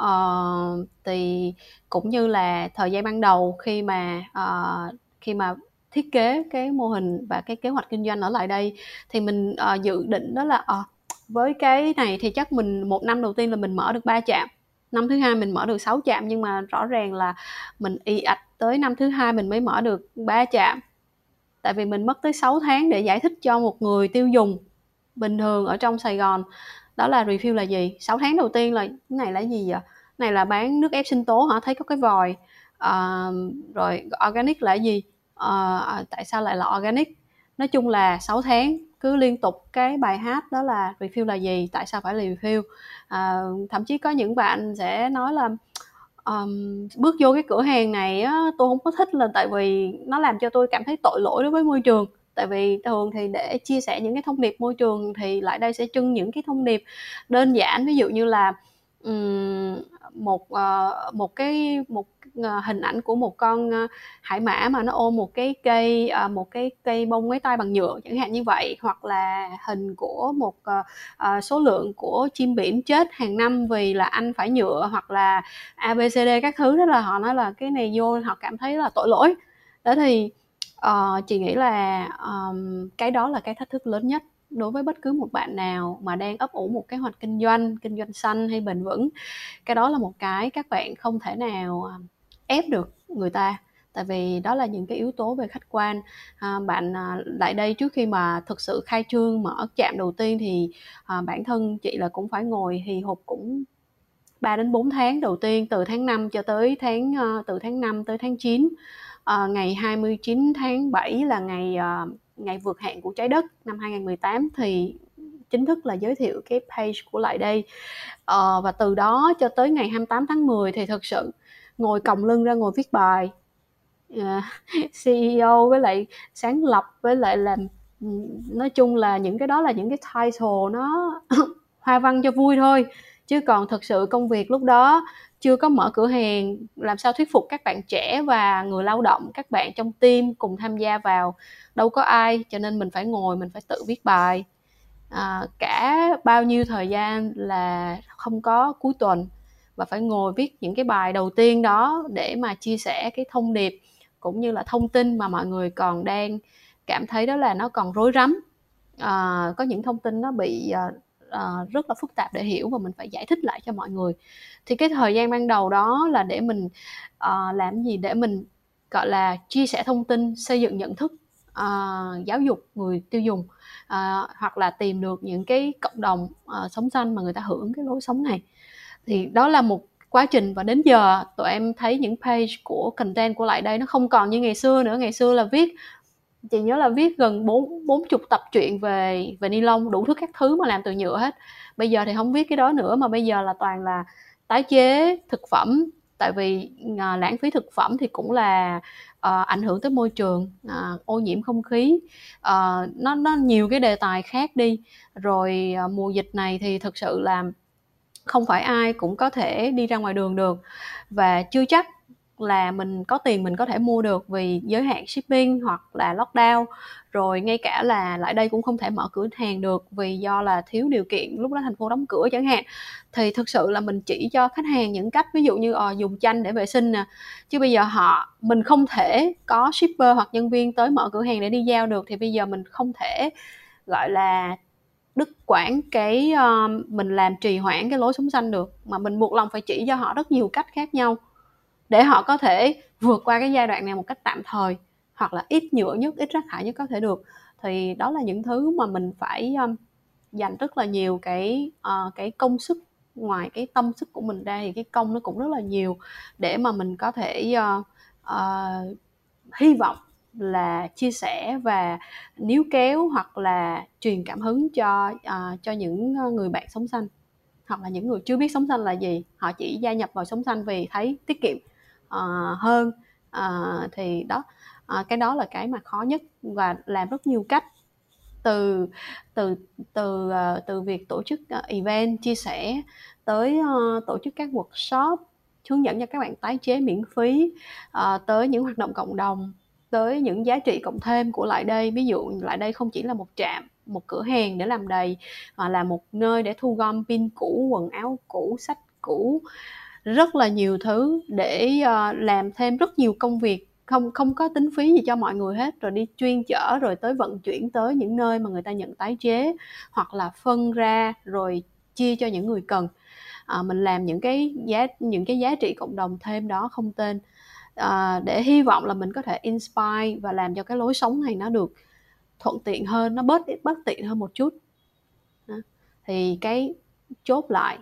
Uh, thì cũng như là thời gian ban đầu khi mà uh, khi mà thiết kế cái mô hình và cái kế hoạch kinh doanh ở lại đây thì mình uh, dự định đó là uh, với cái này thì chắc mình một năm đầu tiên là mình mở được ba trạm. Năm thứ hai mình mở được 6 trạm nhưng mà rõ ràng là mình y ạch tới năm thứ hai mình mới mở được ba trạm. Tại vì mình mất tới 6 tháng để giải thích cho một người tiêu dùng bình thường ở trong Sài Gòn đó là refill là gì? 6 tháng đầu tiên là cái này là gì vậy? Này là bán nước ép sinh tố hả? Thấy có cái vòi. À, rồi organic là gì? Ờ, à, tại sao lại là organic? Nói chung là 6 tháng cứ liên tục cái bài hát đó là refill là gì? Tại sao phải là refill à, ờ, thậm chí có những bạn sẽ nói là um, bước vô cái cửa hàng này á, tôi không có thích là tại vì nó làm cho tôi cảm thấy tội lỗi đối với môi trường tại vì thường thì để chia sẻ những cái thông điệp môi trường thì lại đây sẽ trưng những cái thông điệp đơn giản. Ví dụ như là um, một uh, một cái một ờ, hình ảnh của một con ờ, hải mã mà nó ôm một cái cây một cái cây bông máy tay bằng nhựa chẳng hạn như vậy hoặc là hình của một số lượng của chim biển chết hàng năm vì là anh phải nhựa hoặc là abcd các thứ đó là họ nói là cái này vô họ cảm thấy là tội lỗi. Đó thì uh, chị nghĩ là um, cái đó là cái thách thức lớn nhất đối với bất cứ một bạn nào mà đang ấp ủ một kế hoạch kinh doanh kinh doanh xanh hay bền vững. Cái đó là một cái các bạn không thể nào ép được người ta tại vì đó là những cái yếu tố về khách quan. À, bạn à, lại đây trước khi mà thực sự khai trương mở trạm đầu tiên thì à, bản thân chị là cũng phải ngồi thì hụt cũng 3 đến 4 tháng đầu tiên từ tháng 5 cho tới tháng ờ, từ tháng 5 tới tháng 9 uh, ngày 29 tháng 7 là ngày uh, ngày vượt hạn của trái đất năm 2018 thì chính thức là giới thiệu cái page của lại đây. Uh, và từ đó cho tới ngày 28 tháng 10 thì thực sự ngồi còng lưng ra ngồi viết bài. <laughs> Uh, à, CEO với lại sáng lập với lại làm nói chung là những cái đó là những cái title nó <coughs> hoa văn cho vui thôi chứ còn thực sự công việc lúc đó chưa có mở cửa hàng làm sao thuyết phục các bạn trẻ và người lao động các bạn trong team cùng tham gia vào đâu có ai cho nên mình phải ngồi mình phải tự viết bài. À, cả bao nhiêu thời gian là không có cuối tuần và phải ngồi viết những cái bài đầu tiên đó để mà chia sẻ cái thông điệp cũng như là thông tin mà mọi người còn đang cảm thấy đó là nó còn rối rắm. À, có những thông tin nó bị à, uh, rất là phức tạp để hiểu và mình phải giải thích lại cho mọi người. Thì cái thời gian ban đầu đó là để mình uh, làm gì? Để mình gọi là chia sẻ thông tin xây dựng nhận thức uh, giáo dục người tiêu dùng uh, hoặc là tìm được những cái cộng đồng uh, sống xanh mà người ta hưởng cái lối sống này. Thì đó là một quá trình và đến giờ tụi em thấy những page của content của lại đây nó không còn như ngày xưa nữa. Ngày xưa là viết chị nhớ là viết gần bốn bốn chục tập truyện về về ni lông đủ thứ các thứ mà làm từ nhựa hết. Bây giờ thì không viết cái đó nữa mà bây giờ là toàn là tái chế thực phẩm. Tại vì à, lãng phí thực phẩm thì cũng là à, ảnh hưởng tới môi trường à, ô nhiễm không khí. À, nó nó nhiều cái đề tài khác đi. Rồi à, mùa dịch này thì thực sự là không phải ai cũng có thể đi ra ngoài đường được. Và chưa chắc là mình có tiền mình có thể mua được vì giới hạn shipping hoặc là lockdown. Rồi ngay cả là lại đây cũng không thể mở cửa hàng được vì do là thiếu điều kiện lúc đó thành phố đóng cửa chẳng hạn. Thì thực sự là mình chỉ cho khách hàng những cách ví dụ như à, dùng chanh để vệ sinh nè. Chứ bây giờ họ mình không thể có shipper hoặc nhân viên tới mở cửa hàng để đi giao được. Thì bây giờ mình không thể gọi là đứt quãng cái uh, mình làm trì hoãn cái lối sống xanh được. Mà mình buộc lòng phải chỉ cho họ rất nhiều cách khác nhau để họ có thể vượt qua cái giai đoạn này một cách tạm thời hoặc là ít nhựa nhất ít rác thải nhất có thể được. Thì đó là những thứ mà mình phải um, dành rất là nhiều cái uh, cái công sức ngoài cái tâm sức của mình ra thì cái công nó cũng rất là nhiều để mà mình có thể uh, uh, hy vọng là chia sẻ và níu kéo hoặc là truyền cảm hứng cho uh, cho những người bạn sống xanh hoặc là những người chưa biết sống xanh là gì. Họ chỉ gia nhập vào sống xanh vì thấy tiết kiệm uh, hơn. Uh, thì đó uh, cái đó là cái mà khó nhất và làm rất nhiều cách. Từ từ từ uh, từ việc tổ chức uh, event chia sẻ tới uh, tổ chức các workshop hướng dẫn cho các bạn tái chế miễn phí uh, tới những hoạt động cộng đồng tới những giá trị cộng thêm của lại đây. Ví dụ lại đây không chỉ là một trạm một cửa hàng để làm đầy mà là một nơi để thu gom pin cũ quần áo cũ sách cũ rất là nhiều thứ để uh, làm thêm rất nhiều công việc không không có tính phí gì cho mọi người hết. Rồi đi chuyên chở rồi tới vận chuyển tới những nơi mà người ta nhận tái chế hoặc là phân ra rồi chia cho những người cần. À, mình làm những cái giá những cái giá trị cộng đồng thêm đó không tên. À, để hy vọng là mình có thể inspire và làm cho cái lối sống này nó được thuận tiện hơn nó bớt bất tiện hơn một chút. Đó. thì cái chốt lại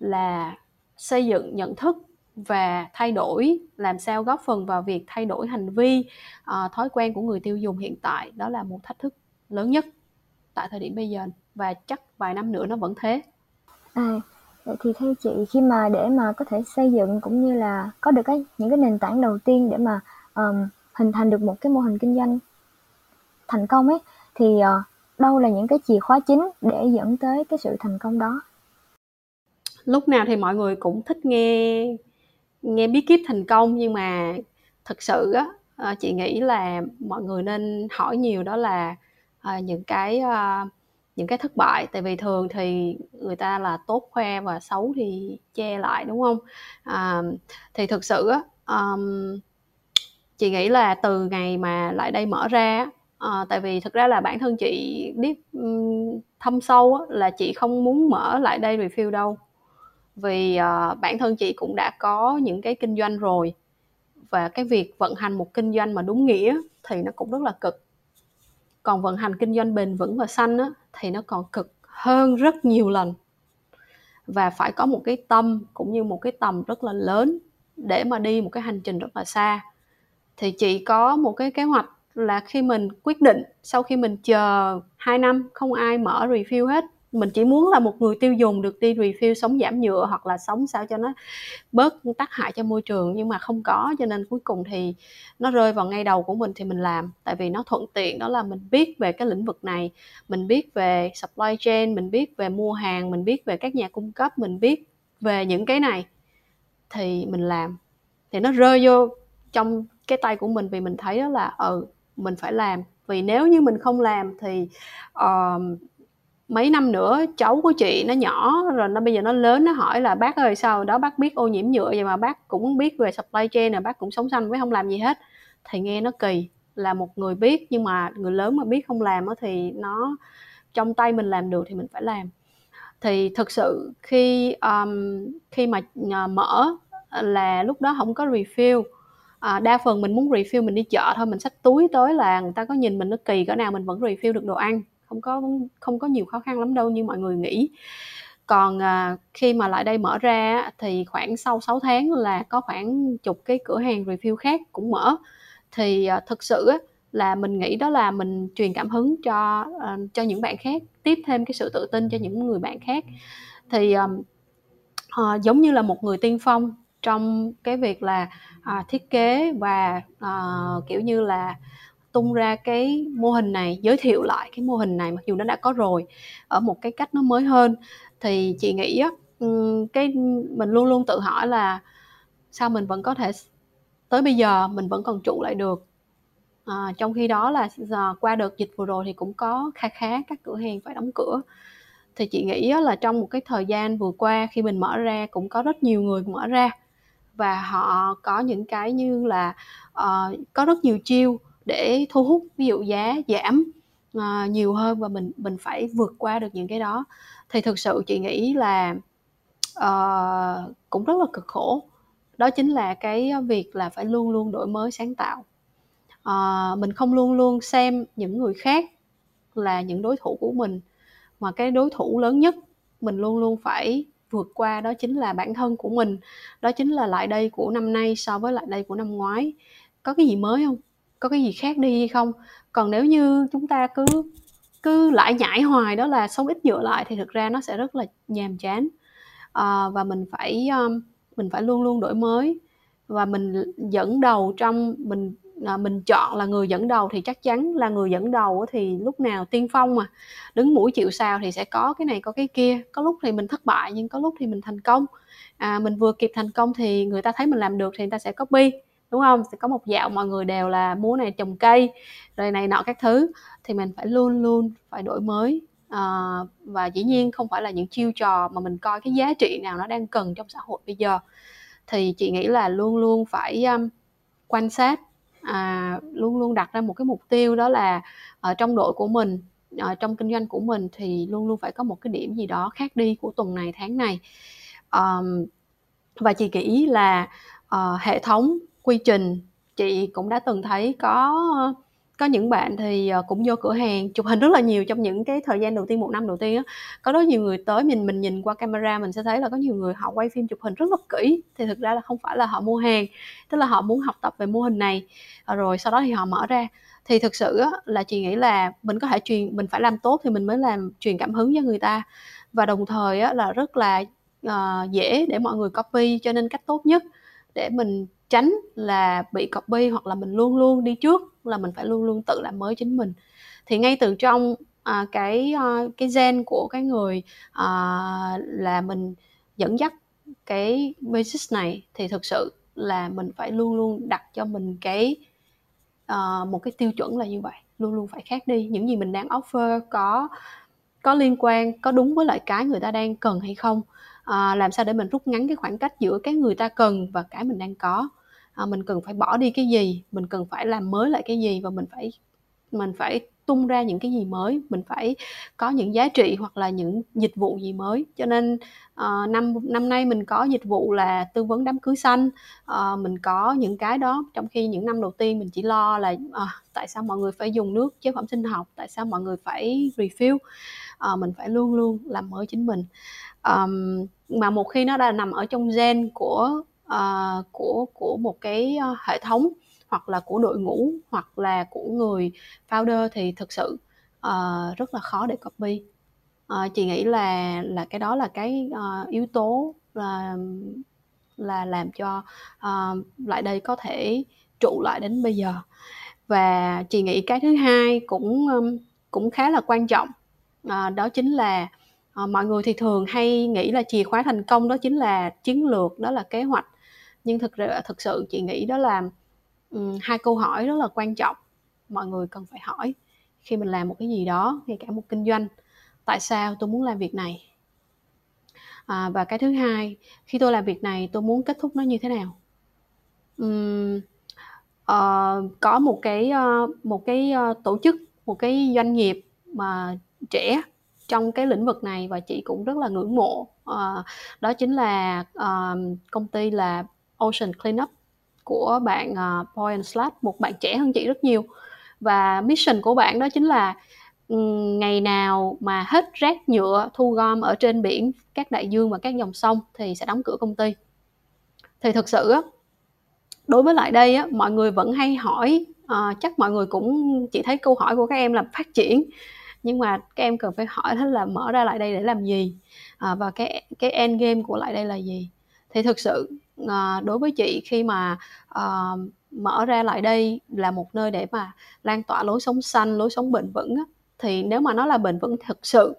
là xây dựng nhận thức và thay đổi làm sao góp phần vào việc thay đổi hành vi uh, thói quen của người tiêu dùng hiện tại. Đó là một thách thức lớn nhất tại thời điểm bây giờ và chắc vài năm nữa nó vẫn thế. À, vậy thì theo chị khi mà để mà có thể xây dựng cũng như là có được cái những cái nền tảng đầu tiên để mà um, hình thành được một cái mô hình kinh doanh thành công ấy thì uh, đâu là những cái chìa khóa chính để dẫn tới cái sự thành công đó? Lúc nào thì mọi người cũng thích nghe nghe bí kíp thành công nhưng mà thực sự á ờ, chị nghĩ là mọi người nên hỏi nhiều đó là à, những cái à, những cái thất bại. Tại vì thường thì người ta là tốt khoe và xấu thì che lại đúng không? À, thì thực sự á um, chị nghĩ là từ ngày mà lại đây mở ra à, tại vì thực ra là bản thân chị biết um, thâm sâu á, là chị không muốn mở lại đây review đâu vì uh, bản thân chị cũng đã có những cái kinh doanh rồi và cái việc vận hành một kinh doanh mà đúng nghĩa thì nó cũng rất là cực. Còn vận hành kinh doanh bền vững và xanh á, thì nó còn cực hơn rất nhiều lần. Và phải có một cái tâm cũng như một cái tầm rất là lớn để mà đi một cái hành trình rất là xa. Thì chị có một cái kế hoạch là khi mình quyết định sau khi mình chờ 2 năm không ai mở review hết mình chỉ muốn là một người tiêu dùng được đi review sống giảm nhựa hoặc là sống sao cho nó bớt tác hại cho môi trường nhưng mà không có cho nên cuối cùng thì nó rơi vào ngay đầu của mình thì mình làm. Tại vì nó thuận tiện đó là mình biết về cái lĩnh vực này mình biết về supply chain mình biết về mua hàng mình biết về các nhà cung cấp mình biết về những cái này thì mình làm. Thì nó rơi vô trong cái tay của mình vì mình thấy đó là ừ mình phải làm. Vì nếu như mình không làm thì uh, mấy năm nữa cháu của chị nó nhỏ rồi nó bây giờ nó lớn nó hỏi là bác ơi sao đó bác biết ô nhiễm nhựa vậy mà bác cũng biết về supply chain là bác cũng sống xanh với không làm gì hết? Thì nghe nó kỳ là một người biết nhưng mà người lớn mà biết không làm thì nó trong tay mình làm được thì mình phải làm. Thì thực sự khi um, khi mà uh, mở là lúc đó không có refill à, đa phần mình muốn refill mình đi chợ thôi mình xách túi tới là người ta có nhìn mình nó kỳ cỡ nào mình vẫn refill được đồ ăn không có không có nhiều khó khăn lắm đâu như mọi người nghĩ. Còn à, khi mà lại đây mở ra thì khoảng sau 6 tháng là có khoảng chục cái cửa hàng review khác cũng mở. Thì à, thực sự á, là mình nghĩ đó là mình truyền cảm hứng cho à, cho những bạn khác tiếp thêm cái sự tự tin cho những người bạn khác. Thì à, à, giống như là một người tiên phong trong cái việc là à, thiết kế và à, kiểu như là tung ra cái mô hình này giới thiệu lại cái mô hình này mặc dù nó đã có rồi ở một cái cách nó mới hơn. Thì chị nghĩ á cái mình luôn luôn tự hỏi là sao mình vẫn có thể tới bây giờ mình vẫn còn trụ lại được? À, trong khi đó là giờ qua đợt dịch vừa rồi thì cũng có kha khá các cửa hàng phải đóng cửa. Thì chị nghĩ là trong một cái thời gian vừa qua khi mình mở ra cũng có rất nhiều người mở ra và họ có những cái như là uh, có rất nhiều chiêu để thu hút ví dụ giá giảm uh, nhiều hơn và mình mình phải vượt qua được những cái đó. Thì thực sự chị nghĩ là uh, cũng rất là cực khổ. Đó chính là cái việc là phải luôn luôn đổi mới sáng tạo. Uh, mình không luôn luôn xem những người khác là những đối thủ của mình mà cái đối thủ lớn nhất mình luôn luôn phải vượt qua đó chính là bản thân của mình. Đó chính là lại đây của năm nay so với lại đây của năm ngoái. Có cái gì mới không? Có cái gì khác đi hay không. Còn nếu như chúng ta cứ cứ lại nhảy hoài đó là sống ít nhựa lại thì thực ra nó sẽ rất là nhàm chán. À, và mình phải um, mình phải luôn luôn đổi mới. Và mình dẫn đầu trong mình à, mình chọn là người dẫn đầu thì chắc chắn là người dẫn đầu thì lúc nào tiên phong mà. Đứng mũi chịu sào thì sẽ có cái này có cái kia. Có lúc thì mình thất bại nhưng có lúc thì mình thành công. À, mình vừa kịp thành công thì người ta thấy mình làm được thì người ta sẽ copy đúng không? Sẽ có một dạo mọi người đều là múa này trồng cây rồi này nọ các thứ. Thì mình phải luôn luôn phải đổi mới. À, và dĩ nhiên không phải là những chiêu trò mà mình coi cái giá trị nào nó đang cần trong xã hội bây giờ. Thì chị nghĩ là luôn luôn phải um, quan sát à, luôn luôn đặt ra một cái mục tiêu đó là ở trong đội của mình ở trong kinh doanh của mình thì luôn luôn phải có một cái điểm gì đó khác đi của tuần này tháng này. Um, và chị nghĩ là uh, hệ thống quy trình. Chị cũng đã từng thấy có có những bạn thì ờ, cũng vô cửa hàng chụp hình rất là nhiều trong những cái thời gian đầu tiên một năm đầu tiên á. Có rất nhiều người tới mình mình nhìn qua camera mình sẽ thấy là có nhiều người họ quay phim chụp hình rất là kỹ. Thì thực ra là không phải là họ mua hàng tức là họ muốn học tập về mô hình này. Ờ, rồi sau đó thì họ mở ra. Thì thực sự á, là chị nghĩ là mình có thể truyền mình phải làm tốt thì mình mới làm truyền cảm hứng cho người ta. Và đồng thời á, là rất là uh, dễ để mọi người copy cho nên cách tốt nhất để mình tránh là bị copy hoặc là mình luôn luôn đi trước là mình phải luôn luôn tự làm mới chính mình. Thì ngay từ trong à, cái à, cái gen của cái người à, là mình dẫn dắt cái business này thì thực sự là mình phải luôn luôn đặt cho mình cái uh, một cái tiêu chuẩn là như vậy luôn luôn phải khác đi. Những gì mình đang offer có có liên quan có đúng với lại cái người ta đang cần hay không à, làm sao để mình rút ngắn cái khoảng cách giữa cái người ta cần và cái mình đang có à, mình cần phải bỏ đi cái gì mình cần phải làm mới lại cái gì và mình phải mình phải tung ra những cái gì mới mình phải có những giá trị hoặc là những dịch vụ gì mới. Cho nên uh, năm năm nay mình có dịch vụ là tư vấn đám cưới xanh. Uh, mình có những cái đó trong khi những năm đầu tiên mình chỉ lo là uh, tại sao mọi người phải dùng nước chế phẩm sinh học tại sao mọi người phải refill. Uh, mình phải luôn luôn làm mới chính mình. Um, mà một khi nó đã nằm ở trong gen của uh, của của một cái uh, hệ thống hoặc là của đội ngũ hoặc là của người founder thì thực sự uh, rất là khó để copy. Uh, chị nghĩ là là cái đó là cái uh, yếu tố là là làm cho uh, lại đây có thể trụ lại đến bây giờ. Và chị nghĩ cái thứ hai cũng um, cũng khá là quan trọng uh, đó chính là uh, mọi người thì thường hay nghĩ là chìa khóa thành công đó chính là chiến lược đó là kế hoạch nhưng thực thực sự chị nghĩ đó là um, hai câu hỏi rất là quan trọng mọi người cần phải hỏi khi mình làm một cái gì đó ngay cả một kinh doanh. Tại sao tôi muốn làm việc này? À, và cái thứ hai khi tôi làm việc này tôi muốn kết thúc nó như thế nào? Um, uh, có một cái uh, một cái uh, tổ chức một cái doanh nghiệp mà trẻ trong cái lĩnh vực này và chị cũng rất là ngưỡng mộ. Uh, đó chính là uh, công ty là Ocean Cleanup của bạn uh, Boy and Slap một bạn trẻ hơn chị rất nhiều. Và mission của bạn đó chính là ngày nào mà hết rác nhựa thu gom ở trên biển các đại dương và các dòng sông thì sẽ đóng cửa công ty. Thì thực sự á đối với lại đây á mọi người vẫn hay hỏi à, chắc mọi người cũng chỉ thấy câu hỏi của các em là phát triển. Nhưng mà các em cần phải hỏi thế là mở ra lại đây để làm gì? À, và cái cái end game của lại đây là gì? Thì thực sự à, đối với chị khi mà à, mở ra lại đây là một nơi để mà lan tỏa lối sống xanh lối sống bền vững á, thì nếu mà nó là bền vững thực sự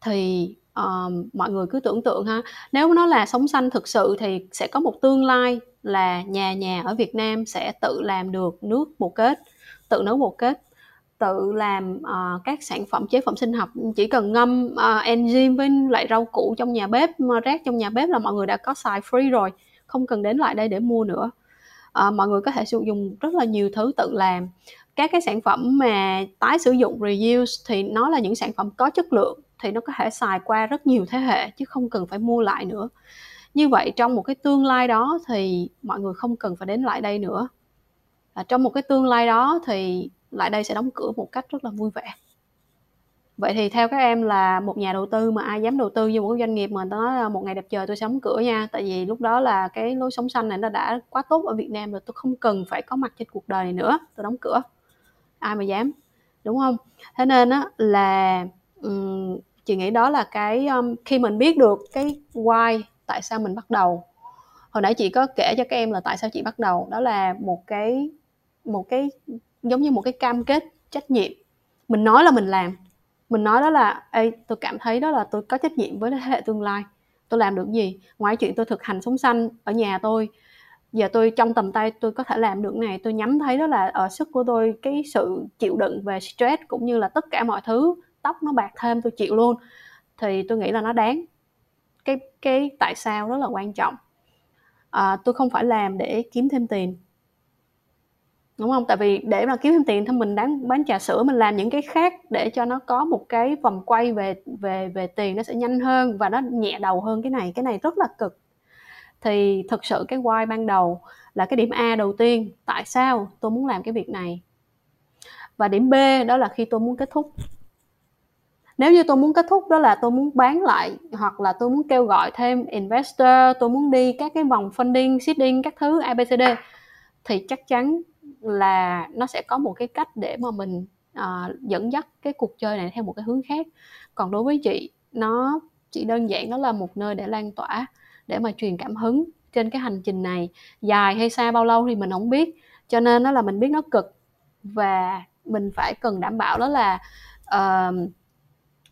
thì uh, mọi người cứ tưởng tượng ha. Nếu nó là sống xanh thực sự thì sẽ có một tương lai là nhà nhà ở Việt Nam sẽ tự làm được nước bột kết tự nấu bột kết tự làm uh, các sản phẩm chế phẩm sinh học. Chỉ cần ngâm uh, enzyme với lại rau củ trong nhà bếp rác trong nhà bếp là mọi người đã có xài free rồi không cần đến lại đây để mua nữa. Uh, mọi người có thể sử dụng rất là nhiều thứ tự làm. Các cái sản phẩm mà tái sử dụng reuse thì nó là những sản phẩm có chất lượng thì nó có thể xài qua rất nhiều thế hệ chứ không cần phải mua lại nữa. Như vậy trong một cái tương lai đó thì mọi người không cần phải đến lại đây nữa. À, trong một cái tương lai đó thì lại đây sẽ đóng cửa một cách rất là vui vẻ. Vậy thì theo các em là một nhà đầu tư mà ai dám đầu tư vô một cái doanh nghiệp mà nó một ngày đẹp trời tôi sẽ đóng cửa nha. Tại vì lúc đó là cái lối sống xanh này nó đã quá tốt ở Việt Nam rồi tôi không cần phải có mặt trên cuộc đời này nữa tôi đóng cửa. Ai mà dám đúng không? Thế nên á là um, chị nghĩ đó là cái um, khi mình biết được cái why tại sao mình bắt đầu. Hồi nãy chị có kể cho các em là tại sao chị bắt đầu đó là một cái một cái giống như một cái cam kết trách nhiệm. Mình nói là mình làm. Mình nói đó là Ê, tôi cảm thấy đó là tôi có trách nhiệm với thế hệ tương lai. Tôi làm được gì? Ngoài chuyện tôi thực hành sống xanh ở nhà tôi giờ tôi trong tầm tay tôi có thể làm được này. Tôi nhắm thấy đó là ở sức của tôi cái sự chịu đựng về stress cũng như là tất cả mọi thứ tóc nó bạc thêm tôi chịu luôn. Thì tôi nghĩ là nó đáng. Cái cái tại sao rất là quan trọng. À, tôi không phải làm để kiếm thêm tiền đúng không? Tại vì để mà kiếm thêm tiền thì mình đáng bán trà sữa, mình làm những cái khác để cho nó có một cái vòng quay về về về tiền nó sẽ nhanh hơn và nó nhẹ đầu hơn cái này. Cái này rất là cực. Thì thực sự cái why ban đầu là cái điểm A đầu tiên. Tại sao tôi muốn làm cái việc này? Và điểm B đó là khi tôi muốn kết thúc. Nếu như tôi muốn kết thúc đó là tôi muốn bán lại hoặc là tôi muốn kêu gọi thêm investor, tôi muốn đi các cái vòng funding, seeding các thứ abcd thì chắc chắn là nó sẽ có một cái cách để mà mình uh, dẫn dắt cái cuộc chơi này theo một cái hướng khác. Còn đối với chị nó chỉ đơn giản đó là một nơi để lan tỏa để mà truyền cảm hứng trên cái hành trình này. Dài hay xa bao lâu thì mình không biết cho nên nó là mình biết nó cực. Và mình phải cần đảm bảo đó là uh,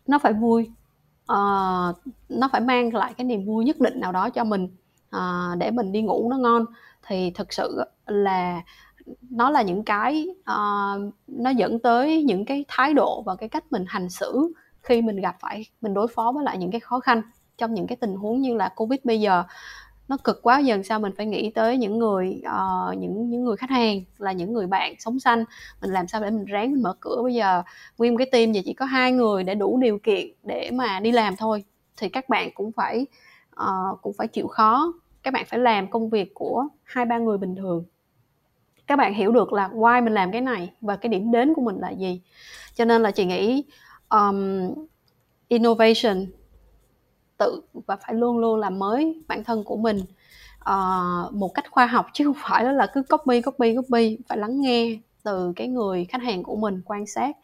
nó phải vui uh, nó phải mang lại cái niềm vui nhất định nào đó cho mình uh, để mình đi ngủ nó ngon. Thì thực sự là nó là những cái uh, nó dẫn tới những cái thái độ và cái cách mình hành xử khi mình gặp phải mình đối phó với lại những cái khó khăn trong những cái tình huống như là covid bây giờ. Nó cực quá dần sao mình phải nghĩ tới những người uh, những những người khách hàng là những người bạn sống xanh. Mình làm sao để mình ráng mình mở cửa? Bây giờ nguyên một cái team giờ chỉ có hai người để đủ điều kiện để mà đi làm thôi. Thì các bạn cũng phải uh, cũng phải chịu khó. Các bạn phải làm công việc của hai ba người bình thường các bạn hiểu được là why mình làm cái này và cái điểm đến của mình là gì. Cho nên là chị nghĩ um, innovation tự và phải luôn luôn làm mới bản thân của mình uh, một cách khoa học chứ không phải là cứ copy copy copy. Phải lắng nghe từ cái người khách hàng của mình quan sát.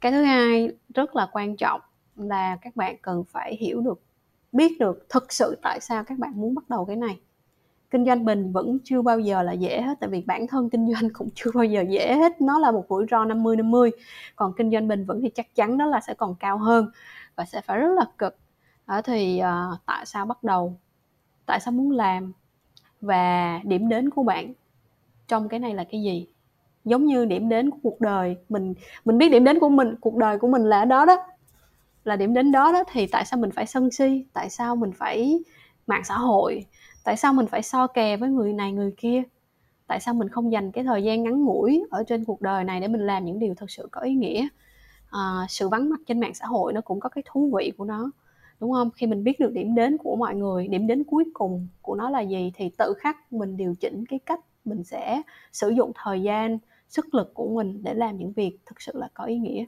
Cái thứ hai rất là quan trọng là các bạn cần phải hiểu được biết được thực sự tại sao các bạn muốn bắt đầu cái này kinh doanh bền vẫn chưa bao giờ là dễ hết tại vì bản thân kinh doanh cũng chưa bao giờ dễ hết. Nó là một rủi ro 50 50 còn kinh doanh bền vững thì chắc chắn đó là sẽ còn cao hơn và sẽ phải rất là cực. Đó thì uh, tại sao bắt đầu? Tại sao muốn làm? Và điểm đến của bạn trong cái này là cái gì? Giống như điểm đến của cuộc đời mình mình biết điểm đến của mình cuộc đời của mình là ở đó đó. Là điểm đến đó đó thì tại sao mình phải sân si? Tại sao mình phải mạng xã hội? Tại sao mình phải so kè với người này người kia? Tại sao mình không dành cái thời gian ngắn ngủi ở trên cuộc đời này để mình làm những điều thật sự có ý nghĩa? À, sự vắng mặt trên mạng xã hội nó cũng có cái thú vị của nó đúng không? Khi mình biết được điểm đến của mọi người điểm đến cuối cùng của nó là gì thì tự khắc mình điều chỉnh cái cách mình sẽ sử dụng thời gian sức lực của mình để làm những việc thực sự là có ý nghĩa.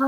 Dạ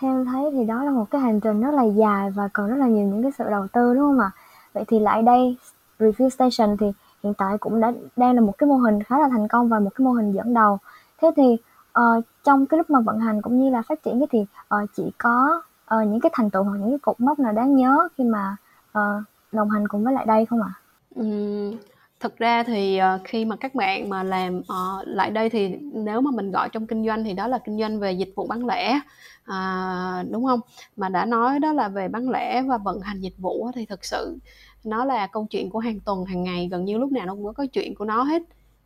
theo em thấy thì đó là một cái hành trình rất là dài và còn rất là nhiều những cái sự đầu tư đúng không ạ? Vậy thì lại đây Review Station thì hiện tại cũng đã đang là một cái mô hình khá là thành công và một cái mô hình dẫn đầu. Thế thì uh, trong cái lúc mà vận hành cũng như là phát triển thì uh, chị có uh, những cái thành tựu hoặc những cái cột mốc nào đáng nhớ khi mà uh, đồng hành cùng với lại đây không ạ? Ừm, thực ra thì uh, khi mà các bạn mà làm uh, lại đây thì nếu mà mình gọi trong kinh doanh thì đó là kinh doanh về dịch vụ bán lẻ à, đúng không? Mà đã nói đó là về bán lẻ và vận hành dịch vụ thì thực sự nó là câu chuyện của hàng tuần hàng ngày gần như lúc nào nó cũng có chuyện của nó hết.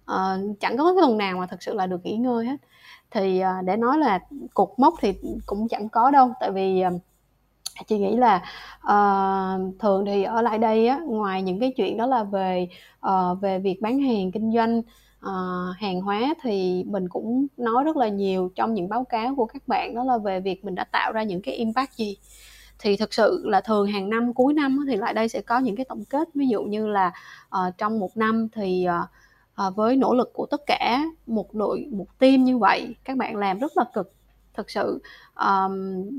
À, chẳng có cái tuần nào mà thực sự là được nghỉ ngơi hết. Thì à, để nói là cột mốc thì cũng chẳng có đâu tại vì à, chị nghĩ là uh, thường thì ở lại đây á ngoài những cái chuyện đó là về uh, về việc bán hàng kinh doanh uh, hàng hóa thì mình cũng nói rất là nhiều trong những báo cáo của các bạn đó là về việc mình đã tạo ra những cái impact gì. Thì thực sự là thường hàng năm cuối năm thì lại đây sẽ có những cái tổng kết. Ví dụ như là uh, trong một năm thì uh, uh, với nỗ lực của tất cả một đội một team như vậy các bạn làm rất là cực thực sự um,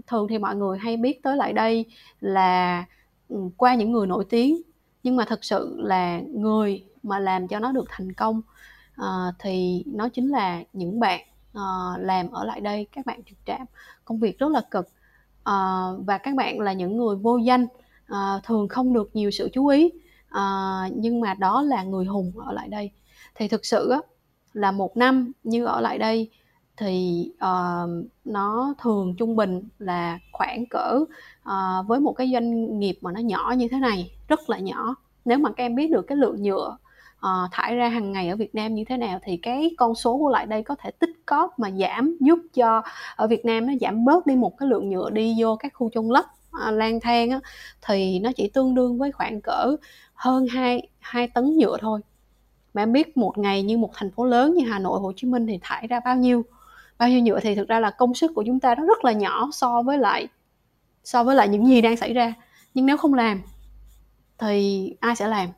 thường thì mọi người hay biết tới lại đây là ừ, qua những người nổi tiếng. Nhưng mà thực sự là người mà làm cho nó được thành công uh, thì nó chính là những bạn uh, làm ở lại đây các bạn trực trạm công việc rất là cực. Uh, và các bạn là những người vô danh uh, thường không được nhiều sự chú ý uh, nhưng mà đó là người hùng ở lại đây. Thì thực sự á, là một năm như ở lại đây thì uh, nó thường trung bình là khoảng cỡ uh, với một cái doanh nghiệp mà nó nhỏ như thế này rất là nhỏ. Nếu mà các em biết được cái lượng nhựa uh, thải ra hàng ngày ở Việt Nam như thế nào thì cái con số của lại đây có thể tích cóp mà giảm giúp cho ở Việt Nam nó giảm bớt đi một cái lượng nhựa đi vô các khu chôn lấp uh, lang thang á, thì nó chỉ tương đương với khoảng cỡ hơn 2, 2 tấn nhựa thôi. Mà em biết một ngày như một thành phố lớn như Hà Nội, Hồ Chí Minh thì thải ra bao nhiêu? Bao nhiêu nhựa thì thực ra là công sức của chúng ta nó rất là nhỏ so với lại so với lại những gì đang xảy ra. Nhưng nếu không làm thì ai sẽ làm?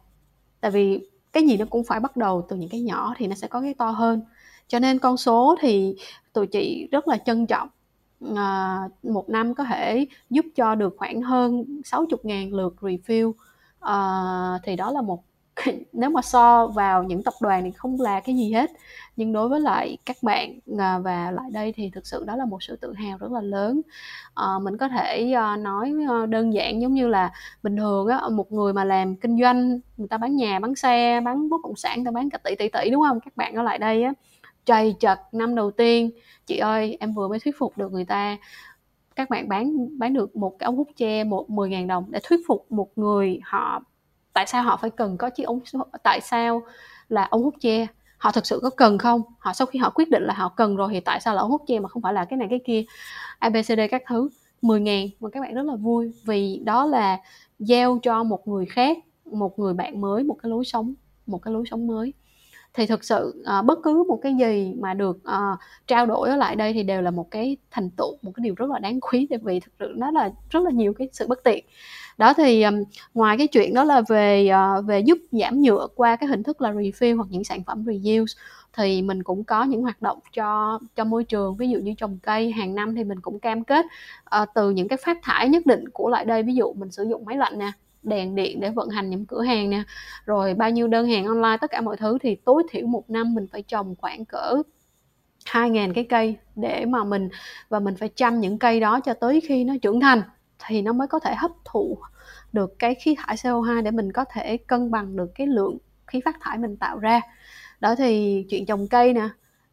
Tại vì cái gì nó cũng phải bắt đầu từ những cái nhỏ thì nó sẽ có cái to hơn. Cho nên con số thì tụi chị rất là trân trọng. À, một năm có thể giúp cho được khoảng hơn 60.000 lượt refill à, thì đó là một <laughs> nếu mà so vào những tập đoàn thì không là cái gì hết. Nhưng đối với lại các bạn à, và lại đây thì thực sự đó là một sự tự hào rất là lớn. À, mình có thể ờ, nói ờ, đơn giản giống như là bình thường á một người mà làm kinh doanh người ta bán nhà bán xe bán bất động sản người ta bán cả tỷ tỷ tỷ đúng không? Các bạn ở lại đây á trầy chật năm đầu tiên chị ơi em vừa mới thuyết phục được người ta. Các bạn bán bán được một cái ống hút tre một 10 ngàn đồng để thuyết phục một người họ tại sao họ phải cần có chiếc ống tại sao là ống hút che? Họ thực sự có cần không? Họ sau khi họ quyết định là họ cần rồi thì tại sao là ống hút che mà không phải là cái này cái kia? Abcd các thứ. 10 ngàn, mà các bạn rất là vui vì đó là gieo cho một người khác, một người bạn mới, một cái lối sống, một cái lối sống mới thì thực sự uh, bất cứ một cái gì mà được uh, trao đổi ở lại đây thì đều là một cái thành tựu một cái điều rất là đáng quý tại vì thực sự nó là rất là nhiều cái sự bất tiện. Đó thì um, ngoài cái chuyện đó là về uh, về giúp giảm nhựa qua cái hình thức là refill hoặc những sản phẩm reuse thì mình cũng có những hoạt động cho cho môi trường. Ví dụ như trồng cây hàng năm thì mình cũng cam kết uh, từ những cái phát thải nhất định của lại đây. Ví dụ mình sử dụng máy lạnh nè đèn điện để vận hành những cửa hàng nè. Rồi bao nhiêu đơn hàng online, tất cả mọi thứ thì tối thiểu một năm mình phải trồng khoảng cỡ 2.000 cái cây để mà mình, và mình phải chăm những cây đó cho tới khi nó trưởng thành, thì nó mới có thể hấp thụ được cái khí thải CO2 để mình có thể cân bằng được cái lượng khí phát thải mình tạo ra. Đó thì chuyện trồng cây nè,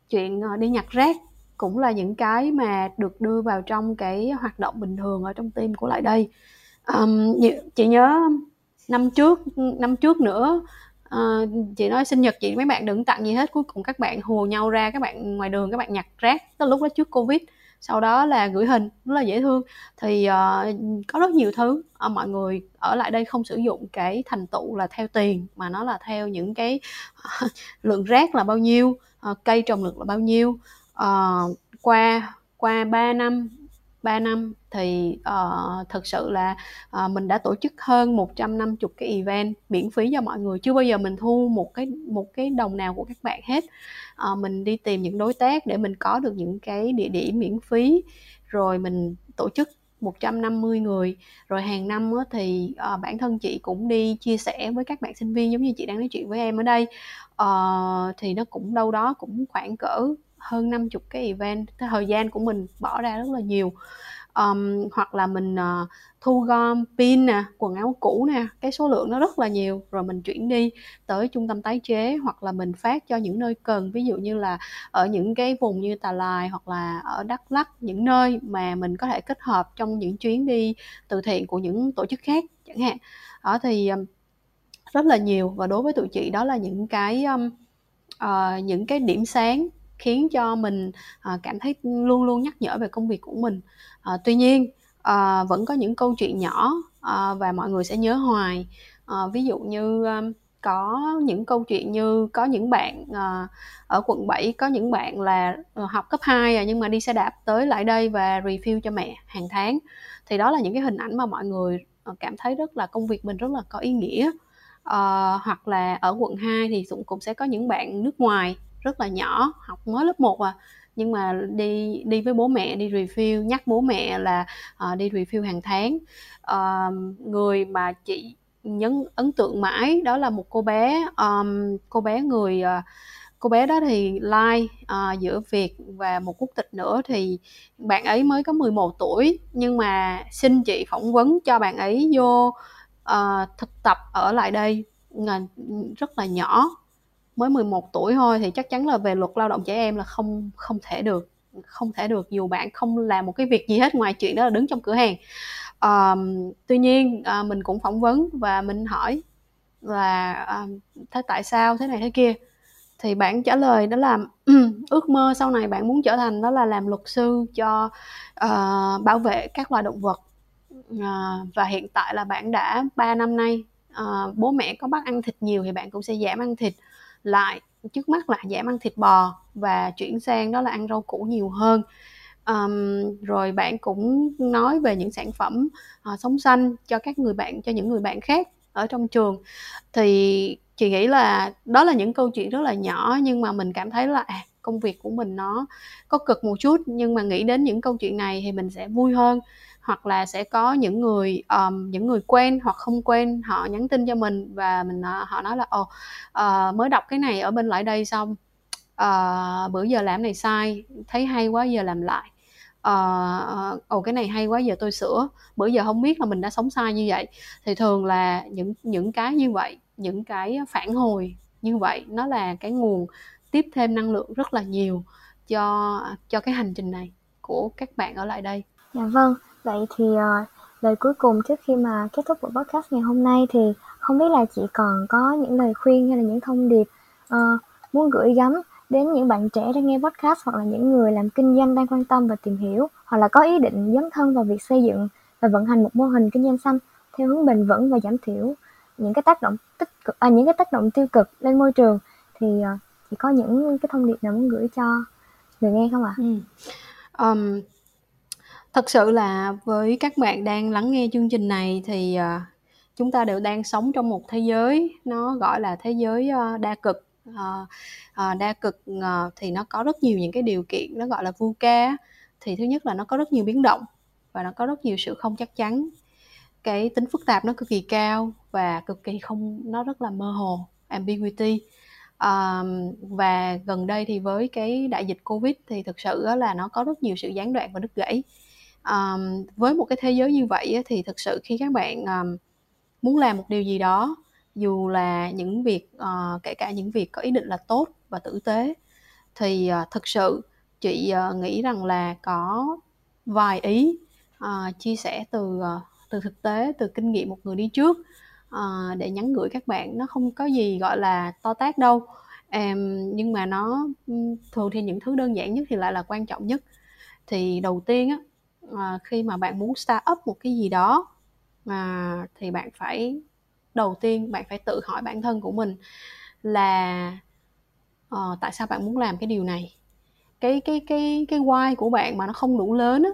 chuyện ờ, đi nhặt rác cũng là những cái mà được đưa vào trong cái hoạt động bình thường ở trong team của lại đây um, chị nhớ năm trước năm trước nữa uh, chị nói sinh nhật chị mấy bạn đừng tặng gì hết cuối cùng các bạn hùa nhau ra các bạn ngoài đường các bạn nhặt rác tới lúc đó trước covid sau đó là gửi hình rất là dễ thương. Thì uh, có rất nhiều thứ uh, mọi người ở lại đây không sử dụng cái thành tựu là theo tiền mà nó là theo những cái uh, <laughs> lượng rác là bao nhiêu uh, cây trồng lực là bao nhiêu uh, qua qua 3 năm 3 năm thì ờ, uh, thực sự là uh, mình đã tổ chức hơn 150 cái event miễn phí cho mọi người. Chưa bao giờ mình thu một cái một cái đồng nào của các bạn hết. Uh, mình đi tìm những đối tác để mình có được những cái địa điểm miễn phí. Rồi mình tổ chức 150 người. Rồi hàng năm á, thì uh, bản thân chị cũng đi chia sẻ với các bạn sinh viên giống như chị đang nói chuyện với em ở đây. Uh, thì nó cũng đâu đó cũng khoảng cỡ hơn 50 cái event. Thời gian của mình bỏ ra rất là nhiều. Um, hoặc là mình uh, thu gom pin nè quần áo cũ nè cái số lượng nó rất là nhiều. Rồi mình chuyển đi tới trung tâm tái chế hoặc là mình phát cho những nơi cần. Ví dụ như là ở những cái vùng như Tà Lài hoặc là ở Đắk Lắk những nơi mà mình có thể kết hợp trong những chuyến đi từ thiện của những tổ chức khác chẳng hạn. Đó thì um, rất là nhiều. Và đối với tụi chị đó là những cái um, uh, những cái điểm sáng khiến cho mình à, cảm thấy luôn luôn nhắc nhở về công việc của mình. À, tuy nhiên à, vẫn có những câu chuyện nhỏ và mọi người sẽ nhớ hoài. Ví dụ như có những câu chuyện như có những bạn ở quận 7 có những bạn là ờ, học cấp 2 à, nhưng mà đi xe đạp tới lại đây và review cho mẹ hàng tháng. Thì đó là những cái hình ảnh mà mọi người ờ, cảm thấy rất là công việc mình rất là có ý nghĩa. Uh, hoặc là ở quận 2 thì cũng cũng sẽ có những bạn nước ngoài rất là nhỏ học mới lớp 1 à. Nhưng mà đi đi với bố mẹ đi review nhắc bố mẹ là uh, đi review hàng tháng. Uh, người mà chị nhấn ấn tượng mãi đó là một cô bé um, cô bé người uh, cô bé đó thì like uh, giữa Việt và một quốc tịch nữa. Thì bạn ấy mới có 11 tuổi nhưng mà xin chị phỏng vấn cho bạn ấy vô uh, thực tập ở lại đây. Rất là nhỏ mới 11 tuổi thôi thì chắc chắn là về luật lao động trẻ em là không không thể được không thể được dù bạn không làm một cái việc gì hết ngoài chuyện đó là đứng trong cửa hàng. Um, tuy nhiên uh, mình cũng phỏng vấn và mình hỏi là um, thế tại sao thế này thế kia? Thì bạn trả lời đó là <clears throat> ước mơ sau này bạn muốn trở thành đó là làm luật sư cho uh, bảo vệ các loài động vật. Uh, và hiện tại là bạn đã 3 năm nay uh, bố mẹ có bắt ăn thịt nhiều thì bạn cũng sẽ giảm ăn thịt lại trước mắt là giảm ăn thịt bò và chuyển sang đó là ăn rau củ nhiều hơn. Um, rồi bạn cũng nói về những sản phẩm uh, sống xanh cho các người bạn cho những người bạn khác ở trong trường. Thì chị nghĩ là đó là những câu chuyện rất là nhỏ nhưng mà mình cảm thấy là à, công việc của mình nó có cực một chút nhưng mà nghĩ đến những câu chuyện này thì mình sẽ vui hơn hoặc là sẽ có những người um, những người quen hoặc không quen họ nhắn tin cho mình và mình uh, họ nói là ồ uh, mới đọc cái này ở bên lại đây xong uh, bữa giờ làm này sai thấy hay quá giờ làm lại. Uh, ồ cái này hay quá giờ tôi sửa bữa giờ không biết là mình đã sống sai như vậy. Thì thường là những những cái như vậy những cái phản hồi như vậy nó là cái nguồn tiếp thêm năng lượng rất là nhiều cho cho cái hành trình này của các bạn ở lại đây. Dạ vâng, vậy thì uh, lời cuối cùng trước khi mà kết thúc buổi podcast ngày hôm nay thì không biết là chị còn có những lời khuyên hay là những thông điệp uh, muốn gửi gắm đến những bạn trẻ đang nghe podcast hoặc là những người làm kinh doanh đang quan tâm và tìm hiểu hoặc là có ý định dấn thân vào việc xây dựng và vận hành một mô hình kinh doanh xanh theo hướng bền vững và giảm thiểu những cái tác động tích cực à, những cái tác động tiêu cực lên môi trường thì uh, chị có những cái thông điệp nào muốn gửi cho người nghe không ạ? À? Ừ. Um, thật sự là với các bạn đang lắng nghe chương trình này thì ờ, chúng ta đều đang sống trong một thế giới nó gọi là thế giới ờ, đa cực. Ờ, đa cực thì nó có rất nhiều những cái điều kiện nó gọi là VUCA thì thứ nhất là nó có rất nhiều biến động và nó có rất nhiều sự không chắc chắn. Cái tính phức tạp nó cực kỳ cao và cực kỳ không nó rất là mơ hồ ambiguity. Um, và gần đây thì với cái đại dịch covid thì thực sự là nó có rất nhiều sự gián đoạn và đứt gãy um, với một cái thế giới như vậy thì thực sự khi các bạn um, muốn làm một điều gì đó dù là những việc uh, kể cả những việc có ý định là tốt và tử tế thì uh, thực sự chị uh, nghĩ rằng là có vài ý uh, chia sẻ từ uh, từ thực tế từ kinh nghiệm một người đi trước uh, để nhắn gửi các bạn. Nó không có gì gọi là to tát đâu um, nhưng mà nó thường thì những thứ đơn giản nhất thì lại là quan trọng nhất. Thì đầu tiên á à, khi mà bạn muốn start up một cái gì đó à, thì bạn phải đầu tiên bạn phải tự hỏi bản thân của mình là uh, tại sao bạn muốn làm cái điều này? Cái cái cái cái why của bạn mà nó không đủ lớn á,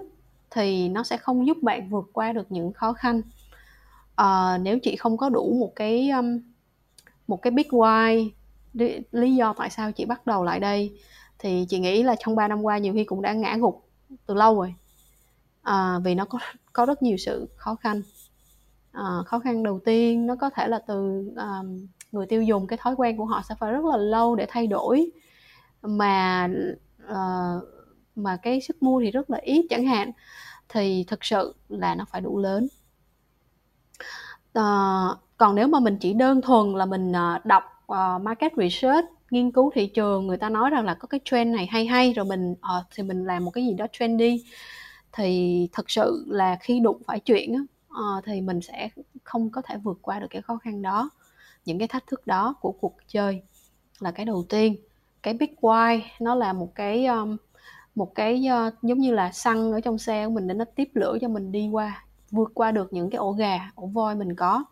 thì nó sẽ không giúp bạn vượt qua được những khó khăn. Uh, nếu chị không có đủ một cái um, một cái big why lý do tại sao chị bắt đầu lại đây thì chị nghĩ là trong 3 năm qua nhiều khi cũng đã ngã gục từ lâu rồi à, vì nó có có rất nhiều sự khó khăn. À, khó khăn đầu tiên nó có thể là từ à, người tiêu dùng cái thói quen của họ sẽ phải rất là lâu để thay đổi. Mà à, mà cái sức mua thì rất là ít chẳng hạn thì thực sự là nó phải đủ lớn. À, còn nếu mà mình chỉ đơn thuần là mình đọc uh, market research nghiên cứu thị trường người ta nói rằng là có cái trend này hay hay rồi mình uh, thì mình làm một cái gì đó trendy thì thật sự là khi đụng phải chuyện á, uh, thì mình sẽ không có thể vượt qua được cái khó khăn đó. Những cái thách thức đó của cuộc chơi là cái đầu tiên. Cái big why nó là một cái um, một cái uh, giống như là xăng ở trong xe của mình để nó tiếp lửa cho mình đi qua vượt qua được những cái ổ gà ổ voi mình có.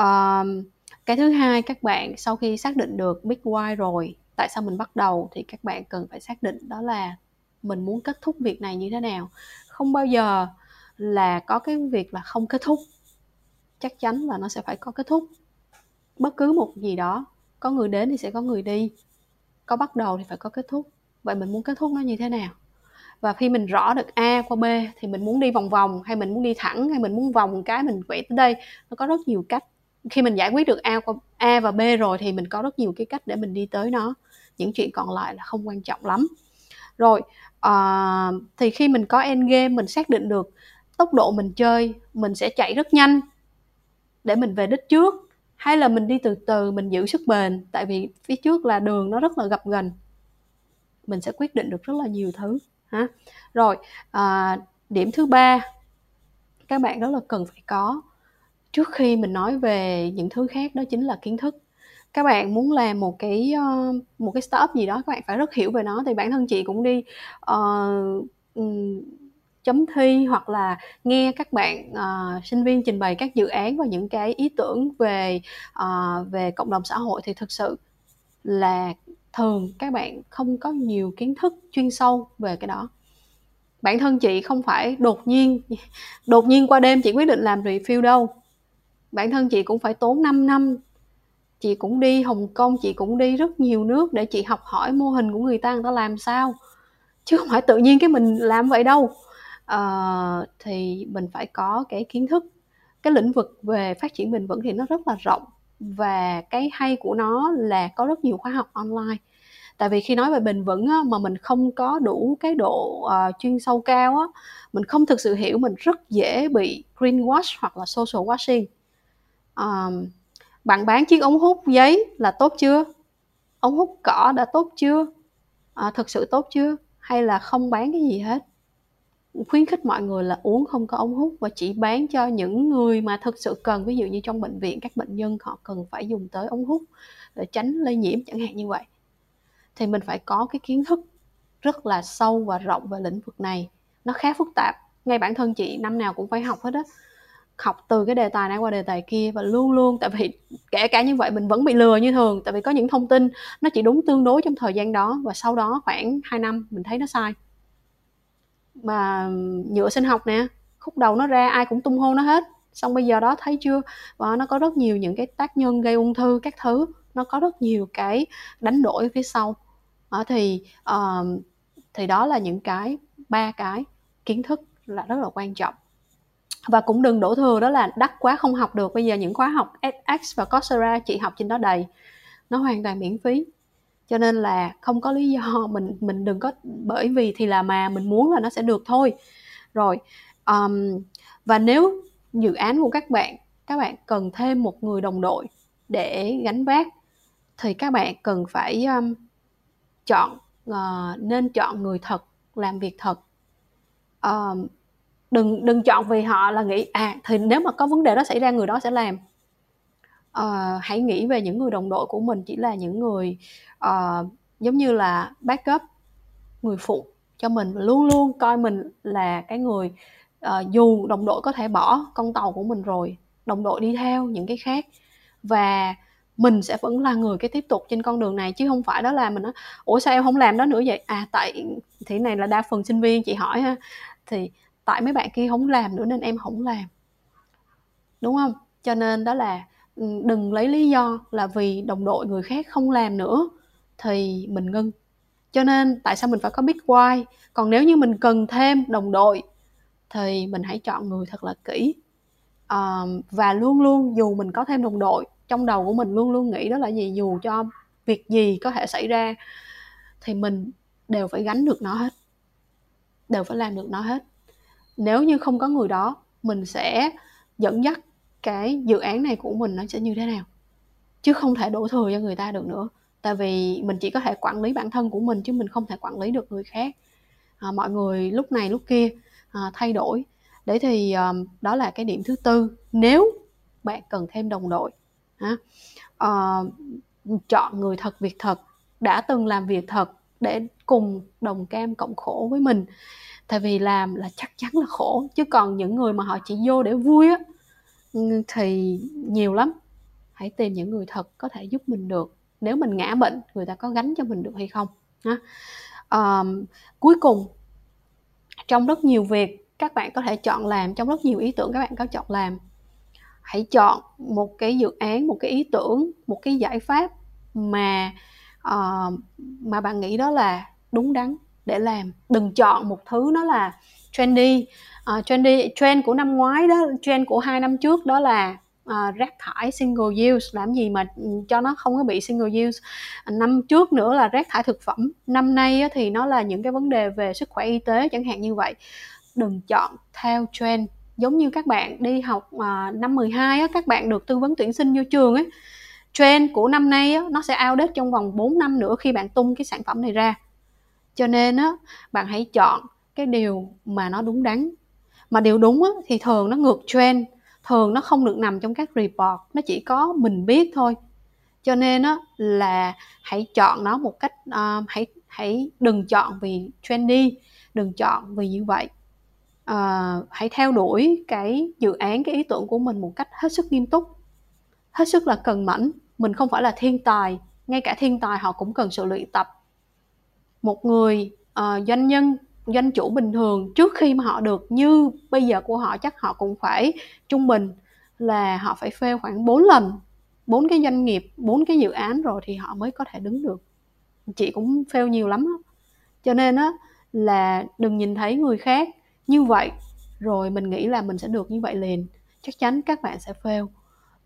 Uh, cái thứ hai các bạn sau khi xác định được big why rồi tại sao mình bắt đầu thì các bạn cần phải xác định đó là mình muốn kết thúc việc này như thế nào. Không bao giờ là có cái việc là không kết thúc. Chắc chắn là nó sẽ phải có kết thúc. Bất cứ một gì đó, có người đến thì sẽ có người đi. Có bắt đầu thì phải có kết thúc. Vậy mình muốn kết thúc nó như thế nào? Và khi mình rõ được a qua b thì mình muốn đi vòng vòng, hay mình muốn đi thẳng, hay mình muốn vòng cái mình quẹt tới đây, nó có rất nhiều cách. Khi mình giải quyết được a qua, a và b rồi thì mình có rất nhiều cái cách để mình đi tới nó. Những chuyện còn lại là không quan trọng lắm rồi uh, thì khi mình có end game mình xác định được tốc độ mình chơi mình sẽ chạy rất nhanh để mình về đích trước. Hay là mình đi từ từ mình giữ sức bền tại vì phía trước là đường nó rất là gập gần mình sẽ quyết định được rất là nhiều thứ ha. Rồi à, điểm thứ ba các bạn rất là cần phải có. Trước khi mình nói về những thứ khác đó chính là kiến thức các bạn muốn làm một cái uh, một cái startup gì đó các bạn phải rất hiểu về nó. Thì bản thân chị cũng đi uh, chấm thi hoặc là nghe các bạn uh, sinh viên trình bày các dự án và những cái ý tưởng về uh, về cộng đồng xã hội thì thực sự là thường các bạn không có nhiều kiến thức chuyên sâu về cái đó. Bản thân chị không phải đột nhiên đột nhiên qua đêm chị quyết định làm review đâu. Bản thân chị cũng phải tốn 5 năm chị cũng đi Hồng Kông chị cũng đi rất nhiều nước để chị học hỏi mô hình của người ta người ta làm sao. Chứ không phải tự nhiên cái mình làm vậy đâu. À, thì mình phải có cái kiến thức. Cái lĩnh vực về phát triển bền vững thì nó rất là rộng và cái hay của nó là có rất nhiều khóa học online. Tại vì khi nói về bền vững á, mà mình không có đủ cái độ uh, chuyên sâu cao á, mình không thực sự hiểu mình rất dễ bị greenwash hoặc là social washing. Um, bạn bán chiếc ống hút giấy là tốt chưa? Ống hút cỏ đã tốt chưa? À, thực sự tốt chưa? Hay là không bán cái gì hết? Khuyến khích mọi người là uống không có ống hút và chỉ bán cho những người mà thực sự cần. Ví dụ như trong bệnh viện các bệnh nhân họ cần phải dùng tới ống hút để tránh lây nhiễm chẳng hạn như vậy. Thì mình phải có cái kiến thức rất là sâu và rộng về lĩnh vực này. Nó khá phức tạp. Ngay bản thân chị năm nào cũng phải học hết á học từ cái đề tài này qua đề tài kia và luôn luôn tại vì kể cả như vậy mình vẫn bị lừa như thường tại vì có những thông tin nó chỉ đúng tương đối trong thời gian đó và sau đó khoảng 2 năm mình thấy nó sai. Mà nhựa sinh học nè khúc đầu nó ra ai cũng tung hô nó hết. Xong bây giờ đó thấy chưa? Và nó có rất nhiều những cái tác nhân gây ung thư các thứ nó có rất nhiều cái đánh đổi phía sau. À, thì uh, thì đó là những cái ba cái kiến thức là rất là quan trọng và cũng đừng đổ thừa đó là đắt quá không học được. Bây giờ những khóa học edX và Coursera chị học trên đó đầy. Nó hoàn toàn miễn phí. Cho nên là không có lý do <laughs> mình mình đừng có bởi vì thì là mà mình muốn là nó sẽ được thôi. Rồi um, và nếu dự án của các bạn các bạn cần thêm một người đồng đội để gánh vác thì các bạn cần phải um, chọn uh, nên chọn người thật làm việc thật. Um, đừng đừng chọn vì họ là nghĩ à thì nếu mà có vấn đề đó xảy ra người đó sẽ làm. Uh, hãy nghĩ về những người đồng đội của mình chỉ là những người uh, giống như là backup người phụ cho mình luôn luôn coi mình là cái người uh, dù đồng đội có thể bỏ con tàu của mình rồi đồng đội đi theo những cái khác và mình sẽ vẫn là người cái tiếp tục trên con đường này chứ không phải đó là mình nói ủa sao em không làm đó nữa vậy? À tại thì này là đa phần sinh viên chị hỏi ha. Thì tại mấy bạn kia không làm nữa nên em không làm. Đúng không? Cho nên đó là ừ, đừng lấy lý do là vì đồng đội người khác không làm nữa thì mình ngưng. Cho nên tại sao mình phải có big why? Còn nếu như mình cần thêm đồng đội thì mình hãy chọn người thật là kỹ. À, và luôn luôn dù mình có thêm đồng đội trong đầu của mình luôn luôn nghĩ đó là gì? Dù cho việc gì có thể xảy ra thì mình đều phải gánh được nó hết. Đều phải làm được nó hết nếu như không có người đó mình sẽ dẫn dắt cái dự án này của mình nó sẽ như thế nào? Chứ không thể đổ thừa cho người ta được nữa. Tại vì mình chỉ có thể quản lý bản thân của mình chứ mình không thể quản lý được người khác. À, mọi người lúc này lúc kia à, thay đổi. Để thì um, đó là cái điểm thứ tư. Nếu bạn cần thêm đồng đội à, uh, chọn người thật việc thật đã từng làm việc thật để cùng đồng cam cộng khổ với mình tại vì làm là chắc chắn là khổ chứ còn những người mà họ chỉ vô để vui á thì nhiều lắm. Hãy tìm những người thật có thể giúp mình được. Nếu mình ngã bệnh người ta có gánh cho mình được hay không ha? À, cuối cùng trong rất nhiều việc các bạn có thể chọn làm trong rất nhiều ý tưởng các bạn có chọn làm. Hãy chọn một cái dự án một cái ý tưởng một cái giải pháp mà uh, mà bạn nghĩ đó là đúng đắn để làm. Đừng chọn một thứ nó là trendy. Uh, trendy trend của năm ngoái đó trend của hai năm trước đó là uh, rác thải single use. Làm gì mà cho nó không có bị single use. Năm trước nữa là rác thải thực phẩm. Năm nay á, thì nó là những cái vấn đề về sức khỏe y tế chẳng hạn như vậy. Đừng chọn theo trend. Giống như các bạn đi học uh, năm 12 á, các bạn được tư vấn tuyển sinh vô trường ấy trend của năm nay á, nó sẽ outdate trong vòng 4 năm nữa khi bạn tung cái sản phẩm này ra cho nên á bạn hãy chọn cái điều mà nó đúng đắn. Mà điều đúng á, thì thường nó ngược trend thường nó không được nằm trong các report nó chỉ có mình biết thôi. Cho nên á là hãy chọn nó một cách uh, hãy hãy đừng chọn vì trendy đừng chọn vì như vậy. Uh, hãy theo đuổi cái dự án cái ý tưởng của mình một cách hết sức nghiêm túc hết sức là cần mẫn. Mình không phải là thiên tài ngay cả thiên tài họ cũng cần sự luyện tập một người uh, doanh nhân doanh chủ bình thường trước khi mà họ được như bây giờ của họ chắc họ cũng phải trung bình là họ phải phê khoảng 4 lần bốn cái doanh nghiệp bốn cái dự án rồi thì họ mới có thể đứng được. Chị cũng fail nhiều lắm đó. cho nên á là đừng nhìn thấy người khác như vậy rồi mình nghĩ là mình sẽ được như vậy liền. Chắc chắn các bạn sẽ fail.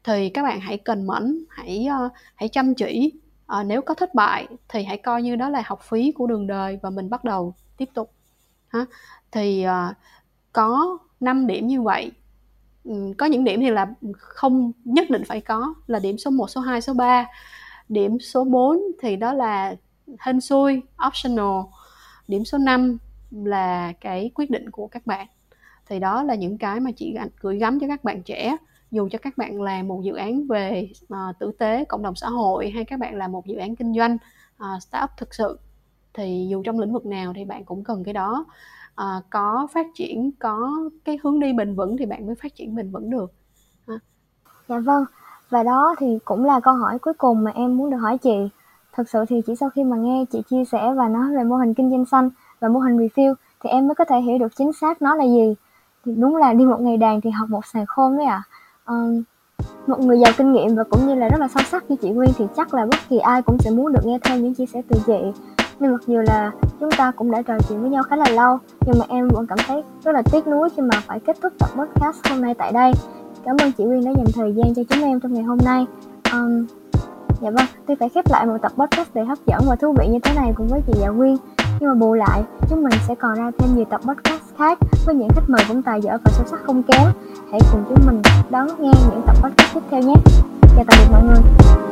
Thì các bạn hãy cần mẫn hãy uh, hãy chăm chỉ à, nếu có thất bại thì hãy coi như đó là học phí của đường đời và mình bắt đầu tiếp tục ha. Thì à, có 5 điểm như vậy. Ừ, có những điểm thì là không nhất định phải có là điểm số 1, số 2, số 3 điểm số 4 thì đó là hên xui optional. Điểm số 5 là cái quyết định của các bạn. Thì đó là những cái mà chị gửi gắm cho các bạn trẻ dù cho các bạn làm một dự án về uh, tử tế cộng đồng xã hội hay các bạn làm một dự án kinh doanh uh, startup thực sự thì dù trong lĩnh vực nào thì bạn cũng cần cái đó. Uh, có phát triển có cái hướng đi bền vững thì bạn mới phát triển bền vững được. Uh. dạ vâng. Và đó thì cũng là câu hỏi cuối cùng mà em muốn được hỏi chị. Thực sự thì chỉ sau khi mà nghe chị chia sẻ và nói về mô hình kinh doanh xanh và mô hình refill thì em mới có thể hiểu được chính xác nó là gì. Thì đúng là đi một ngày đàn thì học một sàn khôn đấy ạ. à uh, một người giàu kinh nghiệm và cũng như là rất là sâu sắc như chị Nguyên thì chắc là bất kỳ ai cũng sẽ muốn được nghe thêm những chia sẻ từ chị. Nên mặc dù là chúng ta cũng đã trò chuyện với nhau khá là lâu nhưng mà em vẫn cảm thấy rất là tiếc nuối khi mà phải kết thúc tập podcast hôm nay tại đây. Cảm ơn chị Nguyên đã dành thời gian cho chúng em trong ngày hôm nay. Um, dạ vâng tuy phải khép lại một tập podcast đầy hấp dẫn và thú vị như thế này cùng với chị Dạ Nguyên. Nhưng mà bù lại chúng mình sẽ còn ra thêm nhiều tập podcast khác với những khách mời cũng tài giỏi và sâu sắc không kém. Hãy cùng chúng mình đón nghe những tập podcast tiếp theo nhé. Chào tạm biệt mọi người.